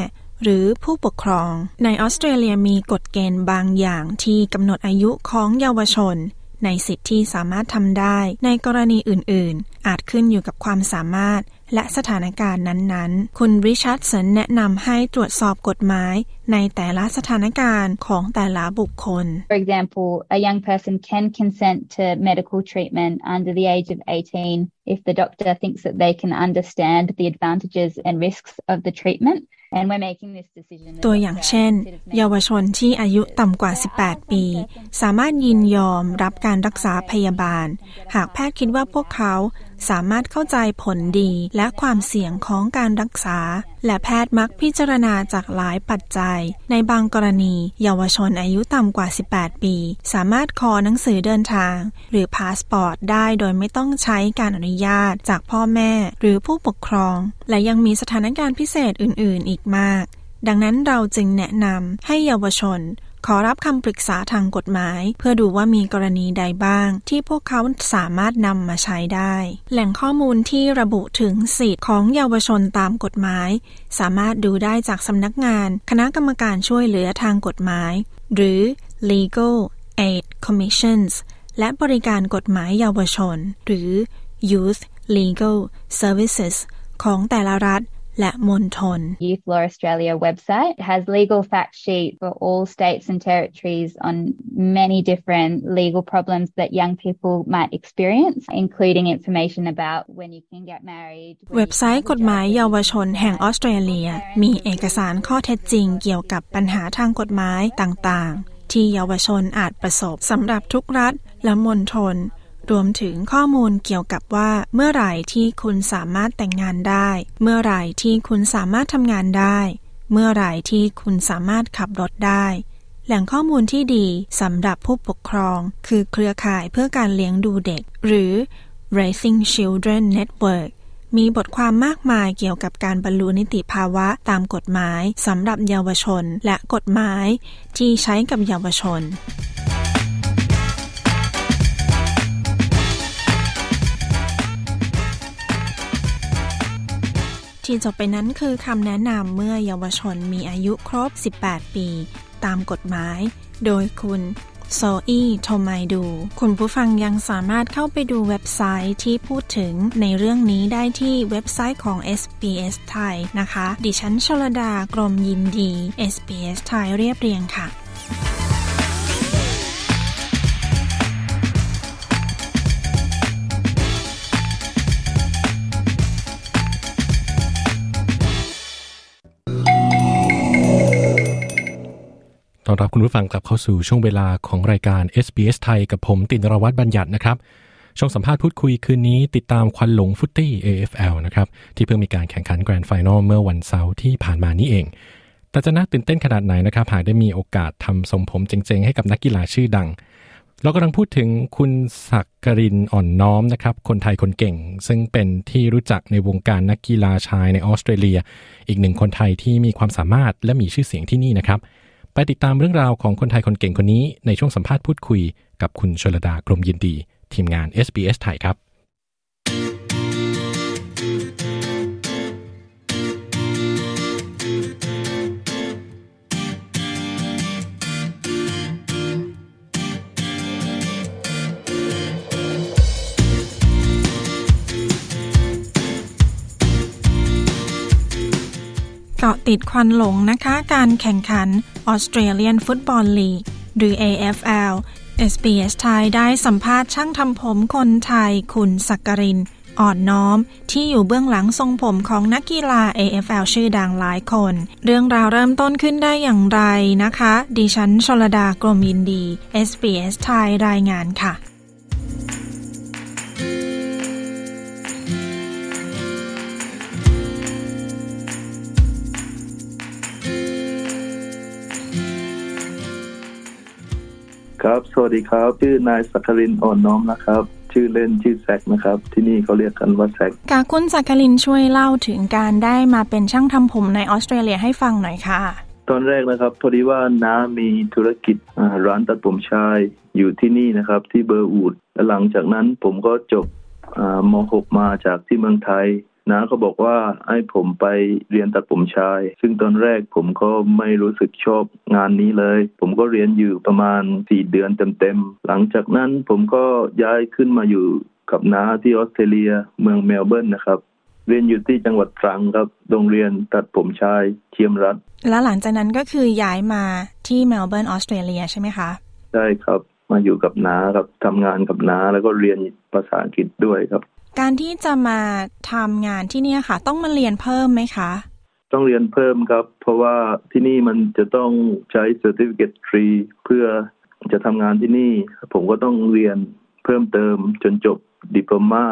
หรือผู้ปกครอง ในออสเตรเลียมีกฎเกณฑ์บางอย่างที่กำหนดอายุของเยาวชน ในสิทธิที่สามารถทำได้ในกรณีอื่น อาจขึ้นอยู่กับความสามารถและสถานการณ์นั้นๆ คุณริชาร์ดสันแนะนำให้ตรวจสอบกฎหมายในแต่ละสถานการณ์ของแต่ละบุคคล For example, a young person can consent to medical treatment under the age of 18 if the doctor thinks that they can understand the advantages and risks of the treatment. And we're making this decision. ตัวอย่างเช่น เยาวชนที่อายุต่ำกว่า 18 ปี สามารถยินยอมรับการรักษาพยาบาล หากแพทย์คิดว่าพวกเขา สามารถเข้าใจผลดีและความเสี่ยงของการรักษา และแพทย์มักพิจารณาจากหลายปัจจัย ในบางกรณี เยาวชนอายุต่ำกว่า 18 ปี สามารถขอหนังสือเดินทาง หรือพาสปอร์ตได้โดยไม่ต้องใช้การอนุญาตจากพ่อแม่ หรือผู้ปกครอง และยังมีสถานการณ์พิเศษอื่น ๆ อีกมากดังนั้นเราจึงแนะนำให้เยาวชน ขอรับคำปรึกษาทางกฎหมาย เพื่อดูว่ามีกรณีใดบ้าง ที่พวกเขาสามารถนำมาใช้ได้ แหล่งข้อมูลที่ระบุถึงสิทธิ์ของเยาวชนตามกฎหมาย สามารถดูได้จากสำนักงาน คณะกรรมการช่วยเหลือทางกฎหมาย หรือ Legal Aid Commissions และบริการกฎหมายเยาวชน หรือ Youth Legal Services ของแต่ละรัฐ และมณฑล Youth Law Australia website has legal fact sheet for all states and territories on many different legal problems that young people might experience, including information about when you can get married. เว็บไซต์กฎหมายเยาวชนแห่งออสเตรเลีย มีเอกสารข้อเท็จจริงเกี่ยวกับปัญหาทางกฎหมายต่างๆ ที่เยาวชนอาจประสบสำหรับทุกรัฐและมณฑล รวมถึงข้อมูลเกี่ยวกับว่าเมื่อไหร่ที่คุณสามารถแต่งงานได้ เมื่อไหร่ที่คุณสามารถทำงานได้ เมื่อไหร่ที่คุณสามารถขับรถได้ แหล่งข้อมูลที่ดีสำหรับผู้ปกครอง คือเครือข่ายเพื่อการเลี้ยงดูเด็ก หรือ Raising Children Network มีบทความมากมายเกี่ยวกับการบรรลุนิติภาวะตามกฎหมายสำหรับเยาวชนและกฎหมายที่ใช้กับเยาวชน ที่จบไปนั้นคือคำแนะนำเมื่อเยาวชนมีอายุครบ 18 ปี ตามกฎหมาย โดยคุณโซอีโทไมดู คุณผู้ฟังยังสามารถเข้าไปดูเว็บไซต์ที่พูดถึงในเรื่องนี้ได้ที่เว็บไซต์ของ SBS ไทยนะคะ ดิฉันชลดากรมยินดี SBS ไทยเรียบเรียงค่ะ ต้อนรับคุณผู้ฟังกลับเข้าสู่ช่วงเวลาของรายการ SBS ไทยกับผมตินรวัตรบัญญัตินะครับ ช่วงสัมภาษณ์พูดคุยคืนนี้ติดตามควันหลงฟุตตี้ AFL นะครับ ที่เพิ่งมีการแข่งขันแกรนด์ไฟนอลเมื่อวันเสาร์ที่ผ่านมานี้เอง แต่จะน่าตื่นเต้นขนาดไหนนะครับ หากได้มีโอกาสทำทรงผมเจ๋งๆ ให้กับนักกีฬาชื่อดัง เรากำลังพูดถึงคุณศักกรินอ่อนน้อมนะครับ คนไทยคนเก่ง ซึ่งเป็นที่รู้จักในวงการนักกีฬาชายในออสเตรเลีย อีกหนึ่งคนไทยที่มีความสามารถและมีชื่อเสียงที่นี่นะครับ ไปติดตามเรื่องราวของคนไทยคนเก่งคนนี้ในช่วงสัมภาษณ์พูดคุยกับคุณชลดากรมยินดี ทีมงาน SBS ไทยครับ เกาะติดควันหลงนะคะการแข่งขัน Australian Football League หรือ AFL SBS ไทยได้สัมภาษณ์ช่างทำผมคนไทยคุณสักกริน อ่อนน้อม ที่อยู่เบื้องหลังทรงผมของนักกีฬา AFL ชื่อดังหลายคน เรื่องราวเริ่มต้นขึ้นได้อย่างไรนะคะ ดิฉันชลดากรมยินดี SBS ไทยรายงานค่ะ ครับ สวัสดีครับ ชื่อนายสักกรินอ่อนน้อมนะครับ ชื่อเล่นชื่อแซกนะครับ ที่นี่เขาเรียกกันว่าแซกกาคุณสักกลินช่วยเล่าถึงการได้มาเป็นช่างทำผมในออสเตรเลียให้ฟังหน่อยค่ะ ตอนแรกนะครับ พอดีว่าน้ามีธุรกิจอ่าร้านตัดผมชายอยู่ที่นี่นะครับ ที่เบอร์อูดและหลังจากนั้นผมก็จบอ่าม6 มาจากที่เมืองไทย น้าก็บอกว่าให้ผมไปเรียนตัดผมชาย ซึ่งตอนแรกผมก็ไม่รู้สึกชอบงานนี้เลย ผมก็เรียนอยู่ประมาณสี่เดือนเต็มๆ หลังจากนั้นผมก็ย้ายขึ้นมาอยู่กับน้าที่ออสเตรเลียเมืองเมลเบิร์นนะครับ เรียนอยู่ที่จังหวัดตรังครับ โรงเรียนตัดผมชายเทียมรัฐ แล้วหลังจากนั้นก็คือย้ายมาที่เมลเบิร์นออสเตรเลียใช่ไหมคะ ใช่ครับ มาอยู่กับน้าครับทำงานกับน้าแล้วก็เรียนภาษาอังกฤษด้วยครับ การที่จะมาทำงานที่เนี่ยค่ะ ต้องมาเรียนเพิ่มไหมคะ ต้องเรียนเพิ่มครับ เพราะว่าที่นี่มันจะต้องใช้ Certificate 3เพื่อจะทำงานที่นี่ ผมก็ต้องเรียนเพิ่มเติมจนจบดิปโลมา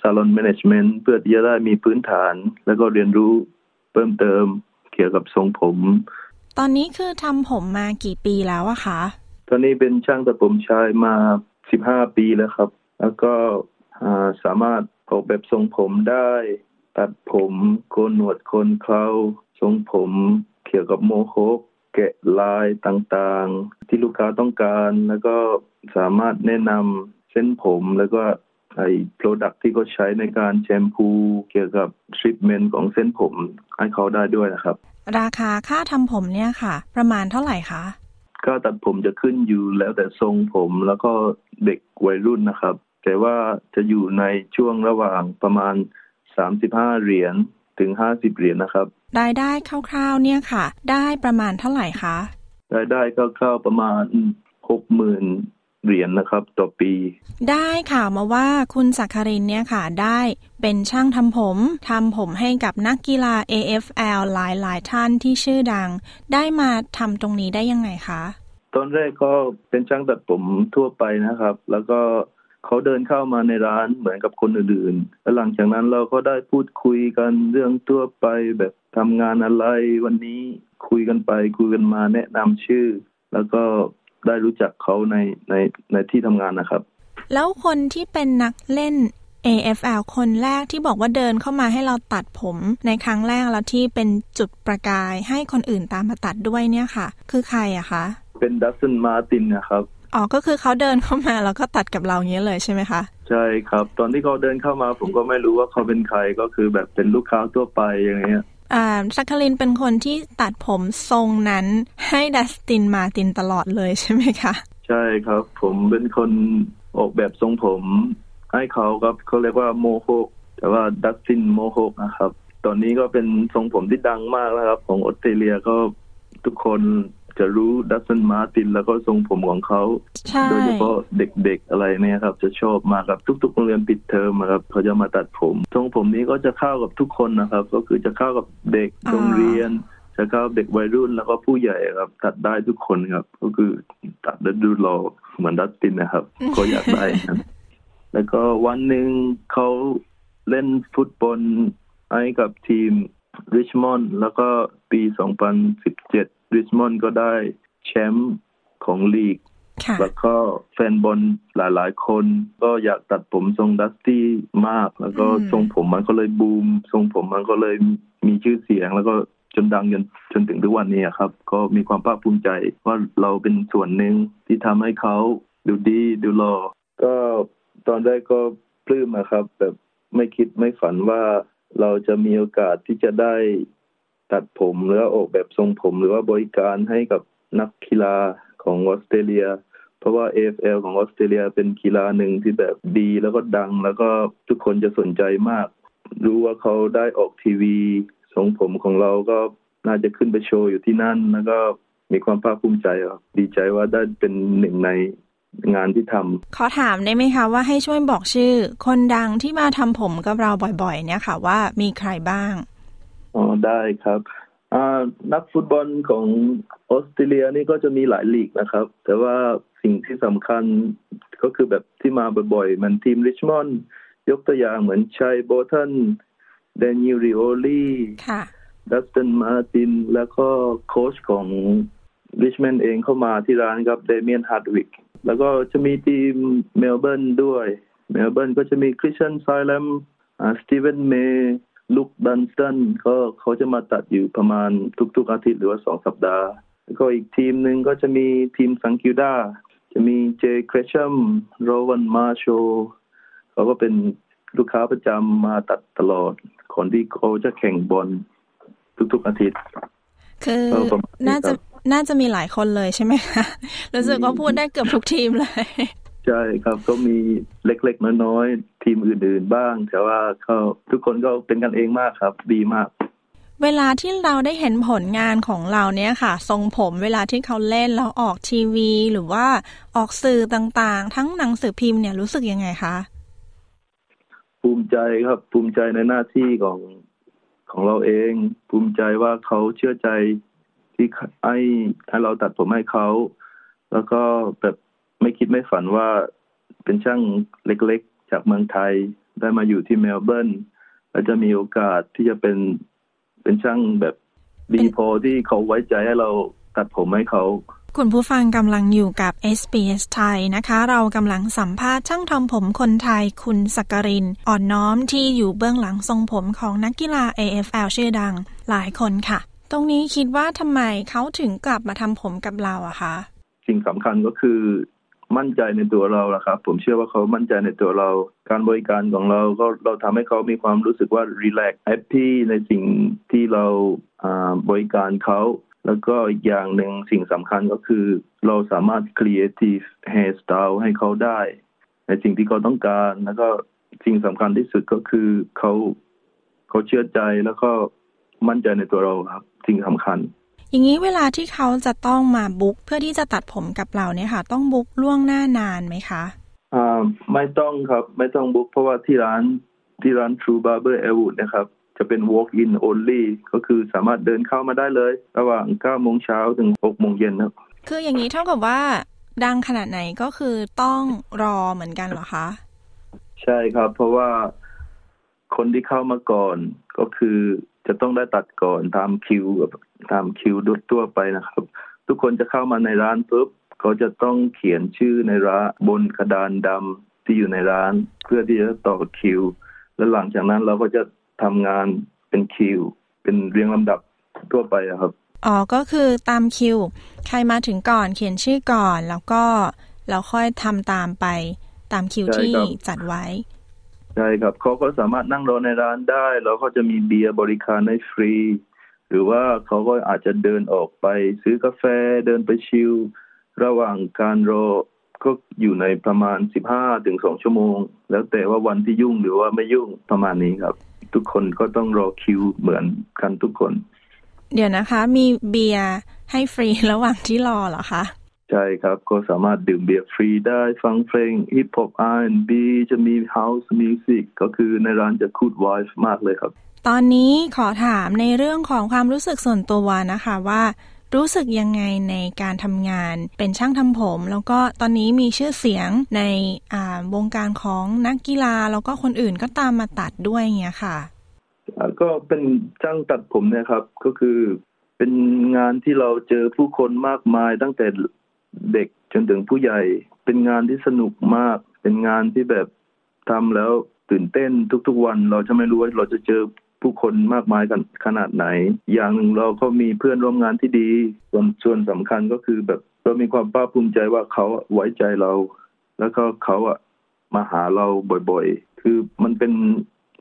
ซาลอนแมネจเมนต์เพื่อที่จะได้มีพื้นฐาน แล้วก็เรียนรู้เพิ่มเติมเกี่ยวกับทรงผม ตอนนี้คือทำผมมากี่ปีแล้วอะคะ ตอนนี้เป็นช่างตัดผมชายมา15ปีแล้วครับ แล้วก็อ่า สามารถออกแบบทรงผมได้ ตัดผมโกนหนวดโคนเคราทรงผมเกี่ยวกับโมโคกแกะลายต่างๆ ที่ลูกค้าต้องการ แล้วก็สามารถแนะนำเส้นผมแล้วก็ไอ้โปรดักที่เขาใช้ในการแชมพูเกี่ยวกับทรีทเมนต์ของเส้นผมให้เขาได้ด้วยนะครับ ราคาค่าทำผมเนี่ยค่ะ ประมาณเท่าไหร่คะก็ตัดผมจะขึ้นอยู่แล้วแต่ทรงผมแล้วก็เด็กวัยรุ่นนะครับ แต่ว่าจะอยู่ในช่วงระหว่างประมาณ 35 เหรียญถึง 50 เหรียญนะครับ รายได้คร่าวๆ เนี่ยค่ะ ได้ประมาณเท่าไหร่คะ รายได้คร่าวๆ ประมาณ 60,000เหรียญนะครับต่อปี ได้ข่าวมาว่าคุณสักครินเนี่ยค่ะได้เป็นช่างทำผมทำผมให้กับนักกีฬา AFL หลายๆท่านที่ชื่อดัง ได้มาทำตรงนี้ได้ยังไงคะ ตอนแรกก็เป็นช่างตัดผมทั่วไปนะครับ แล้วก็ เขาเดินเข้ามาในร้านเหมือนกับคนอื่นๆแล้วหลังจากนั้นเราก็ได้พูดคุยกันเรื่องทั่วไปแบบทำงานอะไรวันนี้คุยกันไปคุยกันมาแนะนำชื่อ แล้วก็ได้รู้จักเขาในในในที่ทำงานนะครับ แล้วคนที่เป็นนักเล่น AFL คนแรกที่บอกว่าเดินเข้ามาให้เราตัดผมในครั้งแรกแล้วที่เป็นจุดประกายให้คนอื่นตามมาตัดด้วยเนี่ยค่ะ คือใครอะคะ เป็นดัสซันมาตินนะครับ อ๋อก็คือเขาเดินเข้ามาแล้วก็ตัดกับเราอย่างนี้ยเลยใช่ไหมคะใช่ครับ ตอนที่เขาเดินเข้ามา ผมก็ไม่รู้ว่าเขาเป็นใครก็คือแบบเป็นลูกค้าทั่วไปอย่างเงี้ยอ่าซักคลินเป็นคนที่ตัดผมทรงนั้นให้ดัสตินมาตินตลอดเลยใช่ไหมคะ ใช่ครับ ผมเป็นคนออกแบบทรงผม ให้เขาครับเขาเรียกว่า mohawk แต่ว่าดัสติน mohawk นะครับ ตอนนี้ก็เป็นทรงผมที่ดังมากแล้วครับ ของออสเตรเลียก็ทุกคน จะรู้ดัสตินมาร์ตินแล้วก็ทรงผมของเขาใช่โดยเฉพาะเด็กๆอะไรเนี่ยครับ จะชอบมากครับทุกๆโรงเรียนปิดเทอมอะครับเขาจะมาตัดผมทรงผมนี้ก็จะเข้ากับทุกคนนะครับ ก็คือจะเข้ากับเด็กโรงเรียนจะแล้วก็เด็กวัยรุ่นแล้วก็ผู้ใหญ่ครับ ตัดได้ทุกคนครับ ก็คือตัดแล้วดูรอเหมือนดัสตินนะครับก็อยากได้ครับแล้วก็วันหนึ่งเขาเล่นฟุตบอลให้กับทีมริชมอนด์แล้วก็ปี 2017 ริชมอนด์ก็ได้แชมป์ของลีก แล้วก็แฟนบอลหลายๆ คนก็อยากตัดผมทรงดัสตี้มาก แล้วก็ทรงผมมันก็เลยบูม ทรงผมมันก็เลยมีชื่อเสียง แล้วก็จนดังจนจนถึงทุกวันนี้ครับ ก็มีความภาคภูมิใจว่าเราเป็นส่วนหนึ่งที่ทำให้เขาดูดีดูหล่อก็ตอนแรกก็ปลื้มนะครับ แบบไม่คิดไม่ฝันว่าเราจะมีโอกาสที่จะได้ ตัดผมหรือออกแบบทรงผม หรือว่าบริการให้กับนักกีฬาของออสเตรเลีย เพราะว่า AFL ของออสเตรเลียเป็นกีฬาหนึ่งที่แบบดี แล้วก็ดัง แล้วก็ทุกคนจะสนใจมาก รู้ว่าเขาได้ออกทีวีทรงผมของเราก็น่าจะขึ้นไปโชว์อยู่ที่นั่น แล้วก็มีความภาคภูมิใจครับดีใจว่าได้เป็นหนึ่งในงานที่ทำขอถามได้ไหมคะว่าให้ช่วยบอกชื่อ คนดังที่มาทำผมกับเราบ่อยๆ เนี่ยค่ะว่ามีใครบ้าง อ๋อได้ครับนักฟุตบอลของออสเตรเลียนี่ก็จะมีหลายลีกนะครับ แต่ว่าสิ่งที่สำคัญก็คือแบบที่มาบ่อยๆ มันทีม Richmond ยกตัวอย่างเหมือน Shai Bolton Daniel Rioli Dustin Martin แล้วก็โค้ชของ Richmond เองเข้ามาที่ร้านครับ Damien Hardwick แล้วก็จะมีทีม Melbourne ด้วย Melbourne ก็จะมี Christian Salem Steven May Luke Dunstan ก็เขาจะมาตัดอยู่ประมาณทุก ๆ อาทิตย์หรือว่าสองสัปดาห์ แล้วก็อีกทีมหนึ่งก็จะมีทีมสังคิวดาจะมีเจครชัมโรวันมาโชเขาก็เป็นลูกค้าประจำมาตัดตลอดคนที่เขาจะแข่งบอลทุกๆอาทิตย์ คือน่าจะน่าจะมีหลายคนเลยใช่ไหมคะรู้สึกว่าพูดได้เกือบทุกทีมเลย ใช่ครับก็มีเล็กๆน้อยๆทีมอื่นๆบ้าง แต่ว่าเขาทุกคนก็เป็นกันเองมากครับ ดีมาก เวลาที่เราได้เห็นผลงานของเราเนี้ยค่ะ ทรงผมเวลาที่เขาเล่นแล้วออกทีวี หรือว่าออกสื่อต่างๆ ทั้งหนังสือพิมพ์เนี่ยรู้สึกยังไงคะภูมิใจครับภูมิใจในหน้าที่ของของเราเอง ภูมิใจว่าเขาเชื่อใจที่ให้ให้เราตัดผมให้เขา แล้วก็แบบ ไม่คิดไม่ฝันว่าเป็นช่างเล็กๆ จากเมืองไทยได้มาอยู่ที่เมลเบิร์นแล้วจะมีโอกาสที่จะเป็นเป็นช่างแบบดีพอที่เขาไว้ใจให้เราตัดผมให้เขา คุณผู้ฟังกำลังอยู่กับ SBS ไทยนะคะ เรากำลังสัมภาษณ์ช่างทำผมคนไทยคุณสักกริน อ่อนน้อมที่อยู่เบื้องหลังทรงผมของนักกีฬา AFL ชื่อดังหลายคนค่ะ ตรงนี้คิดว่าทำไมเขาถึงกลับมาทำผมกับเราอะคะ สิ่งสำคัญก็คือ มั่นใจในตัวเราละครับ ผมเชื่อว่าเขามั่นใจในตัวเรา การบริการของเราก็เราทำให้เขามีความรู้สึกว่ารีแลกซ์แฮปปี้ในสิ่งที่เราบริการเขาแล้วก็อีกอย่างหนึ่งสิ่งสำคัญก็คือ เราสามารถ creative hairstyle ให้เขาได้ ในสิ่งที่เขาต้องการ แล้วก็สิ่งสำคัญที่สุดก็คือเขาเขาเชื่อใจแล้วก็มั่นใจในตัวเราครับ สิ่งสำคัญ อย่างนี้เวลาที่เขาจะต้องมาบุ๊กเพื่อที่จะตัดผมกับเราเนี่ยค่ะ ต้องบุ๊กล่วงหน้านานไหมคะอ่าไม่ต้องครับไม่ต้องบุ๊กเพราะว่าที่ร้านที่ร้าน True Barber Elwood นะครับ จะเป็น walk in only ก็คือสามารถเดินเข้ามาได้เลย ระหว่าง9โมงเช้าถึง6โมงเย็นครับ คืออย่างนี้เท่ากับว่าดังขนาดไหนก็คือต้องรอเหมือนกันเหรอคะ ใช่ครับ เพราะว่าคนที่เข้ามาก่อนก็คือ จะต้องได้ตัดก่อนตามคิวตามคิวดุดตัวไปนะครับ ทุกคนจะเข้ามาในร้านปุ๊บเขาจะต้องเขียนชื่อในร้านบนกระดานดำที่อยู่ในร้าน เพื่อที่จะต่อคิว แล้วหลังจากนั้นเราก็จะทำงานเป็นคิว เป็นเรียงลำดับทั่วไปครับอ๋อก็คือตามคิว ใครมาถึงก่อนเขียนชื่อก่อนแล้วก็เราค่อยทำตามไปตามคิวที่จัดไว้ ใช่ครับเขาก็สามารถนั่งรอในร้านได้ แล้วก็จะมีเบียร์บริการให้ฟรี หรือว่าเขาก็อาจจะเดินออกไปซื้อกาแฟเดินไปชิลระหว่างการรอก็อยู่ในประมาณสิบห้าถึงสองชั่วโมง แล้วแต่ว่าวันที่ยุ่งหรือว่าไม่ยุ่งประมาณนี้ครับ ทุกคนก็ต้องรอคิวเหมือนกันทุกคน เดี๋ยวนะคะ มีเบียร์ให้ฟรีระหว่างที่รอเหรอคะ ใช่ครับ ก็สามารถดื่มเบียร์ฟรีได้ฟังเพลง hip hop R&B จะมี house music ก็คือในร้านจะ good vibe มากเลยครับ ตอนนี้ขอถามในเรื่องของความรู้สึกส่วนตัวนะคะว่ารู้สึกยังไงในการทำงานเป็นช่างทำผม แล้วก็ตอนนี้มีชื่อเสียงในวงการของนักกีฬาแล้วก็คนอื่นก็ตามมาตัดด้วยเงี้ยค่ะ ก็เป็นช่างตัดผมเนี่ยครับก็คือเป็นงานที่เราเจอผู้คนมากมายตั้งแต่ เด็กจนถึงผู้ใหญ่ เป็นงานที่สนุกมาก เป็นงานที่แบบทำแล้วตื่นเต้นทุกๆวัน เราจะไม่รู้ว่าเราจะเจอผู้คนมากมายกันขนาดไหน อย่างหนึ่งเราก็มีเพื่อนร่วมงานที่ดี ส่วนส่วนสำคัญก็คือแบบเรามีความภาคภูมิใจว่าเขาไว้ใจเรา แล้วก็เขาอะมาหาเราบ่อยๆ คือมันเป็น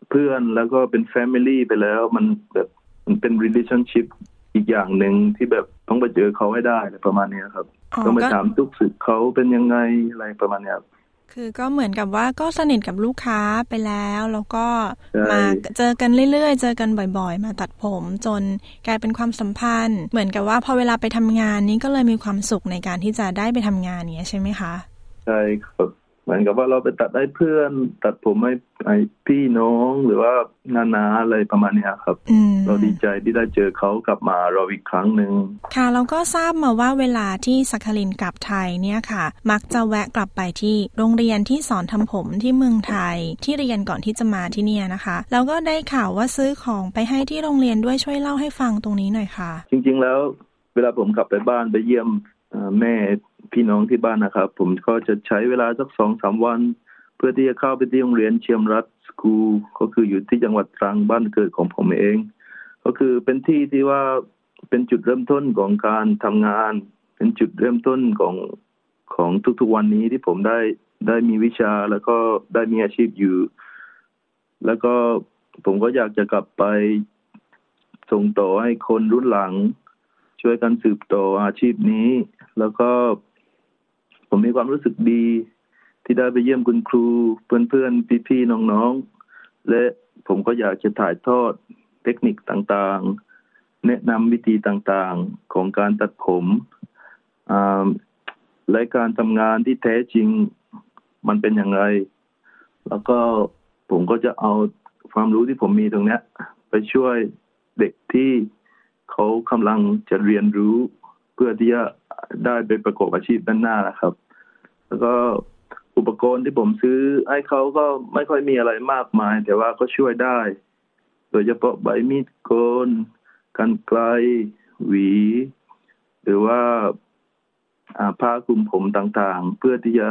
เพื่อนแล้วก็เป็นแฟมิลี่ไปแล้ว มันแบบมันเป็น relationship อีกอย่างหนึ่งที่แบบต้องไปเจอเขาให้ได้ประมาณนี้ครับต้องไปถามทุกสุดเขาเป็นยังไงอะไรประมาณนี้ครับคือก็เหมือนกับว่าก็สนิทกับลูกค้าไปแล้ว แล้วก็มาเจอกันเรื่อยๆ เจอกันบ่อยๆ มาตัดผมจนกลายเป็นความสัมพันธ์ เหมือนกับว่าพอเวลาไปทำงานนี้ก็เลยมีความสุขในการที่จะได้ไปทำงานเนี้ยใช่ไหมคะ ใช่ครับ เหมือนกับว่าเราไปตัดให้เพื่อน ตัดผมให้ไอพี่น้องหรือว่านานาอะไรประมาณนี้ครับ เราดีใจที่ได้เจอเขากลับมาเราอีกครั้งหนึ่งค่ะเราก็ทราบมาว่าเวลาที่สักคลินกลับไทยเนี่ยค่ะ มักจะแวะกลับไปที่โรงเรียนที่สอนทำผมที่เมืองไทยที่เรียนก่อนที่จะมาที่นี่นะคะ แล้วก็ได้ข่าวว่าซื้อของไปให้ที่โรงเรียนด้วยช่วยเล่าให้ฟังตรงนี้หน่อยค่ะ จริง ๆ แล้ว เวลาผมกลับไปบ้านไปเยี่ยมแม่ พี่น้องที่บ้านนะครับ ผมก็จะใช้เวลาสักสองสามวัน เพื่อที่จะเข้าไปที่โรงเรียนเชียมรัฐสกูลก็คืออยู่ที่จังหวัดตรังบ้านเกิดของผมเอง ก็คือเป็นที่ที่ว่าเป็นจุดเริ่มต้นของการทำงาน เป็นจุดเริ่มต้นของของทุกๆวันนี้ที่ผมได้ได้มีวิชาแล้วก็ได้มีอาชีพอยู่ แล้วก็ผมก็อยากจะกลับไปส่งต่อให้คนรุ่นหลัง ช่วยกันสืบต่ออาชีพนี้ แล้วก็ ผมมีความรู้สึกดี ที่ได้ไปเยี่ยมคุณครู เพื่อนๆพี่ๆน้องๆ และผมก็อยากจะถ่ายทอดเทคนิคต่างๆ แนะนำวิธีต่างๆของการตัดผมและการทำงานที่แท้จริงมันเป็นอย่างไร แล้วก็ผมก็จะเอาความรู้ที่ผมมีตรงนี้ไปช่วยเด็กที่เขากำลังจะเรียนรู้เพื่อที่จะ ได้ไปประกอบอาชีพด้านหน้านะครับ แล้วก็อุปกรณ์ที่ผมซื้อให้เขาก็ไม่ค่อยมีอะไรมากมาย แต่ว่าก็ช่วยได้ โดยเฉพาะใบมีดโกนกันไกลหวี หรือว่าผ้าคลุมผมต่างๆ เพื่อที่จะ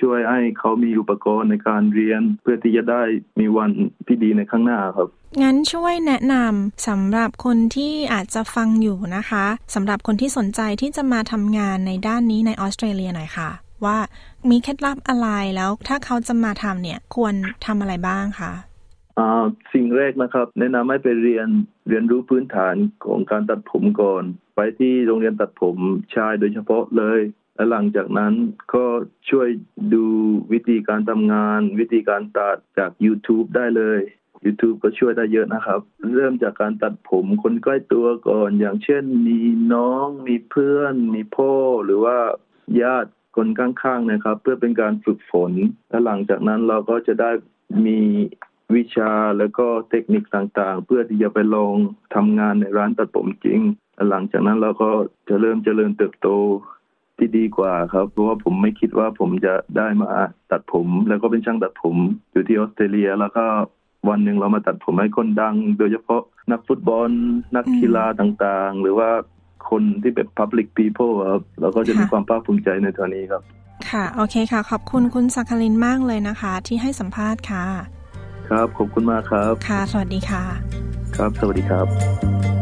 ช่วยให้เขามีอุปกรณ์ในการเรียน เพื่อที่จะได้มีวันที่ดีในข้างหน้าครับ งั้นช่วยแนะนำสำหรับคนที่อาจจะฟังอยู่นะคะสำหรับคนที่สนใจที่จะมาทำงานในด้านนี้ในออสเตรเลียหน่อยค่ะ ว่ามีเคล็ดลับอะไรแล้วถ้าเขาจะมาทำเนี่ยควรทำอะไรบ้างคะสิ่งแรกนะครับ แนะนำให้ไปเรียนเรียนรู้พื้นฐานของการตัดผมก่อน ไปที่โรงเรียนตัดผมชายโดยเฉพาะเลย และหลังจากนั้นก็ช่วยดูวิธีการทำงาน วิธีการตัดจาก YouTube ได้เลย YouTube ก็ช่วยได้เยอะนะครับ เริ่มจากการตัดผมคนใกล้ตัวก่อน อย่างเช่น มีน้องมีเพื่อน มีพ่อ หรือว่าญาติคนข้างๆนะครับ เพื่อเป็นการฝึกฝน และหลังจากนั้นเราก็จะได้มีวิชาแล้วก็เทคนิคต่างๆ เพื่อที่จะไปลองทำงานในร้านตัดผมจริง หลังจากนั้นเราก็จะเริ่มเจริญเติบโต ที่ดีกว่าครับ เพราะว่าผมไม่คิดว่าผมจะได้มาตัดผม แล้วก็เป็นช่างตัดผมอยู่ที่ออสเตรเลียแล้วก็วันหนึ่งเรามาตัดผมให้คนดัง โดยเฉพาะนักฟุตบอล นักกีฬาต่างๆ หรือว่าคนที่แบบ public people ครับเราก็จะมีความภาคภูมิใจในตอนนี้ครับ ค่ะ โอเคค่ะ ขอบคุณคุณสักคลินมากเลยนะคะ ที่ให้สัมภาษณ์ค่ะ ครับ ขอบคุณมากครับ ค่ะ สวัสดีค่ะ ครับ สวัสดีครับ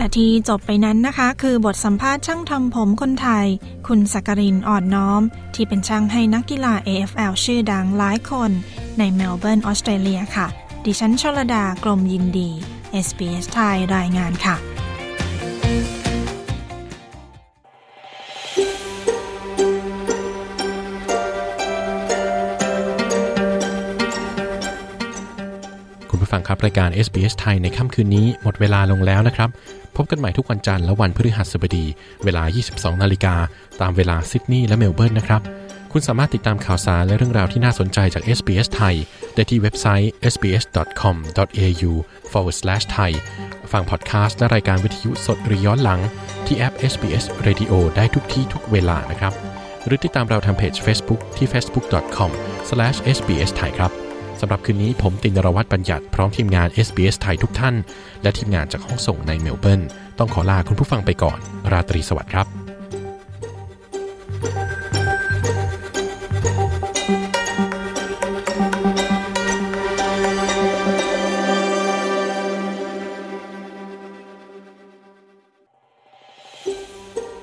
และที่จบไปนั้นนะคะ คือบทสัมภาษณ์ช่างทำผมคนไทย คุณสักรินอ่อนน้อม ที่เป็นช่างให้นักกีฬา AFL ชื่อดังหลายคนในเมลเบิร์นออสเตรเลียค่ะ ดิฉันชลดากรมยินดี SBS ไทยรายงานค่ะ ผู้ฟังครับรายการ SBS ไทยในค่ำคืนนี้หมดเวลาลงแล้วนะครับ พบกันใหม่ทุกวันจันทร์และวันพฤหัสบดี เวลา 22 นาฬิกาตามเวลาซิดนีย์และเมลเบิร์นนะครับ คุณสามารถติดตามข่าวสารและเรื่องราวที่น่าสนใจจาก SBS ไทย ได้ที่เว็บไซต์ sbs.com.au forward slash thai ฟังพอดแคสต์และรายการวิทยุสดหรือย้อนหลัง ที่แอป SBS Radio ได้ทุกที่ทุกเวลานะครับ หรือติดตามเราทางเพจ Facebook ที่ facebook.com/sbsthai ครับ สำหรับคืนนี้ผมตินรวัตรบัญญัติพร้อมทีมงาน SBS ไทยทุกท่าน และทีมงานจากห้องส่งในเมลเบิร์นต้องขอลาคุณผู้ฟังไปก่อน ราตรีสวัสดิ์ครับ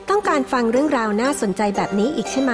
ต้องการฟังเรื่องราวน่าสนใจแบบนี้อีกใช่ไหม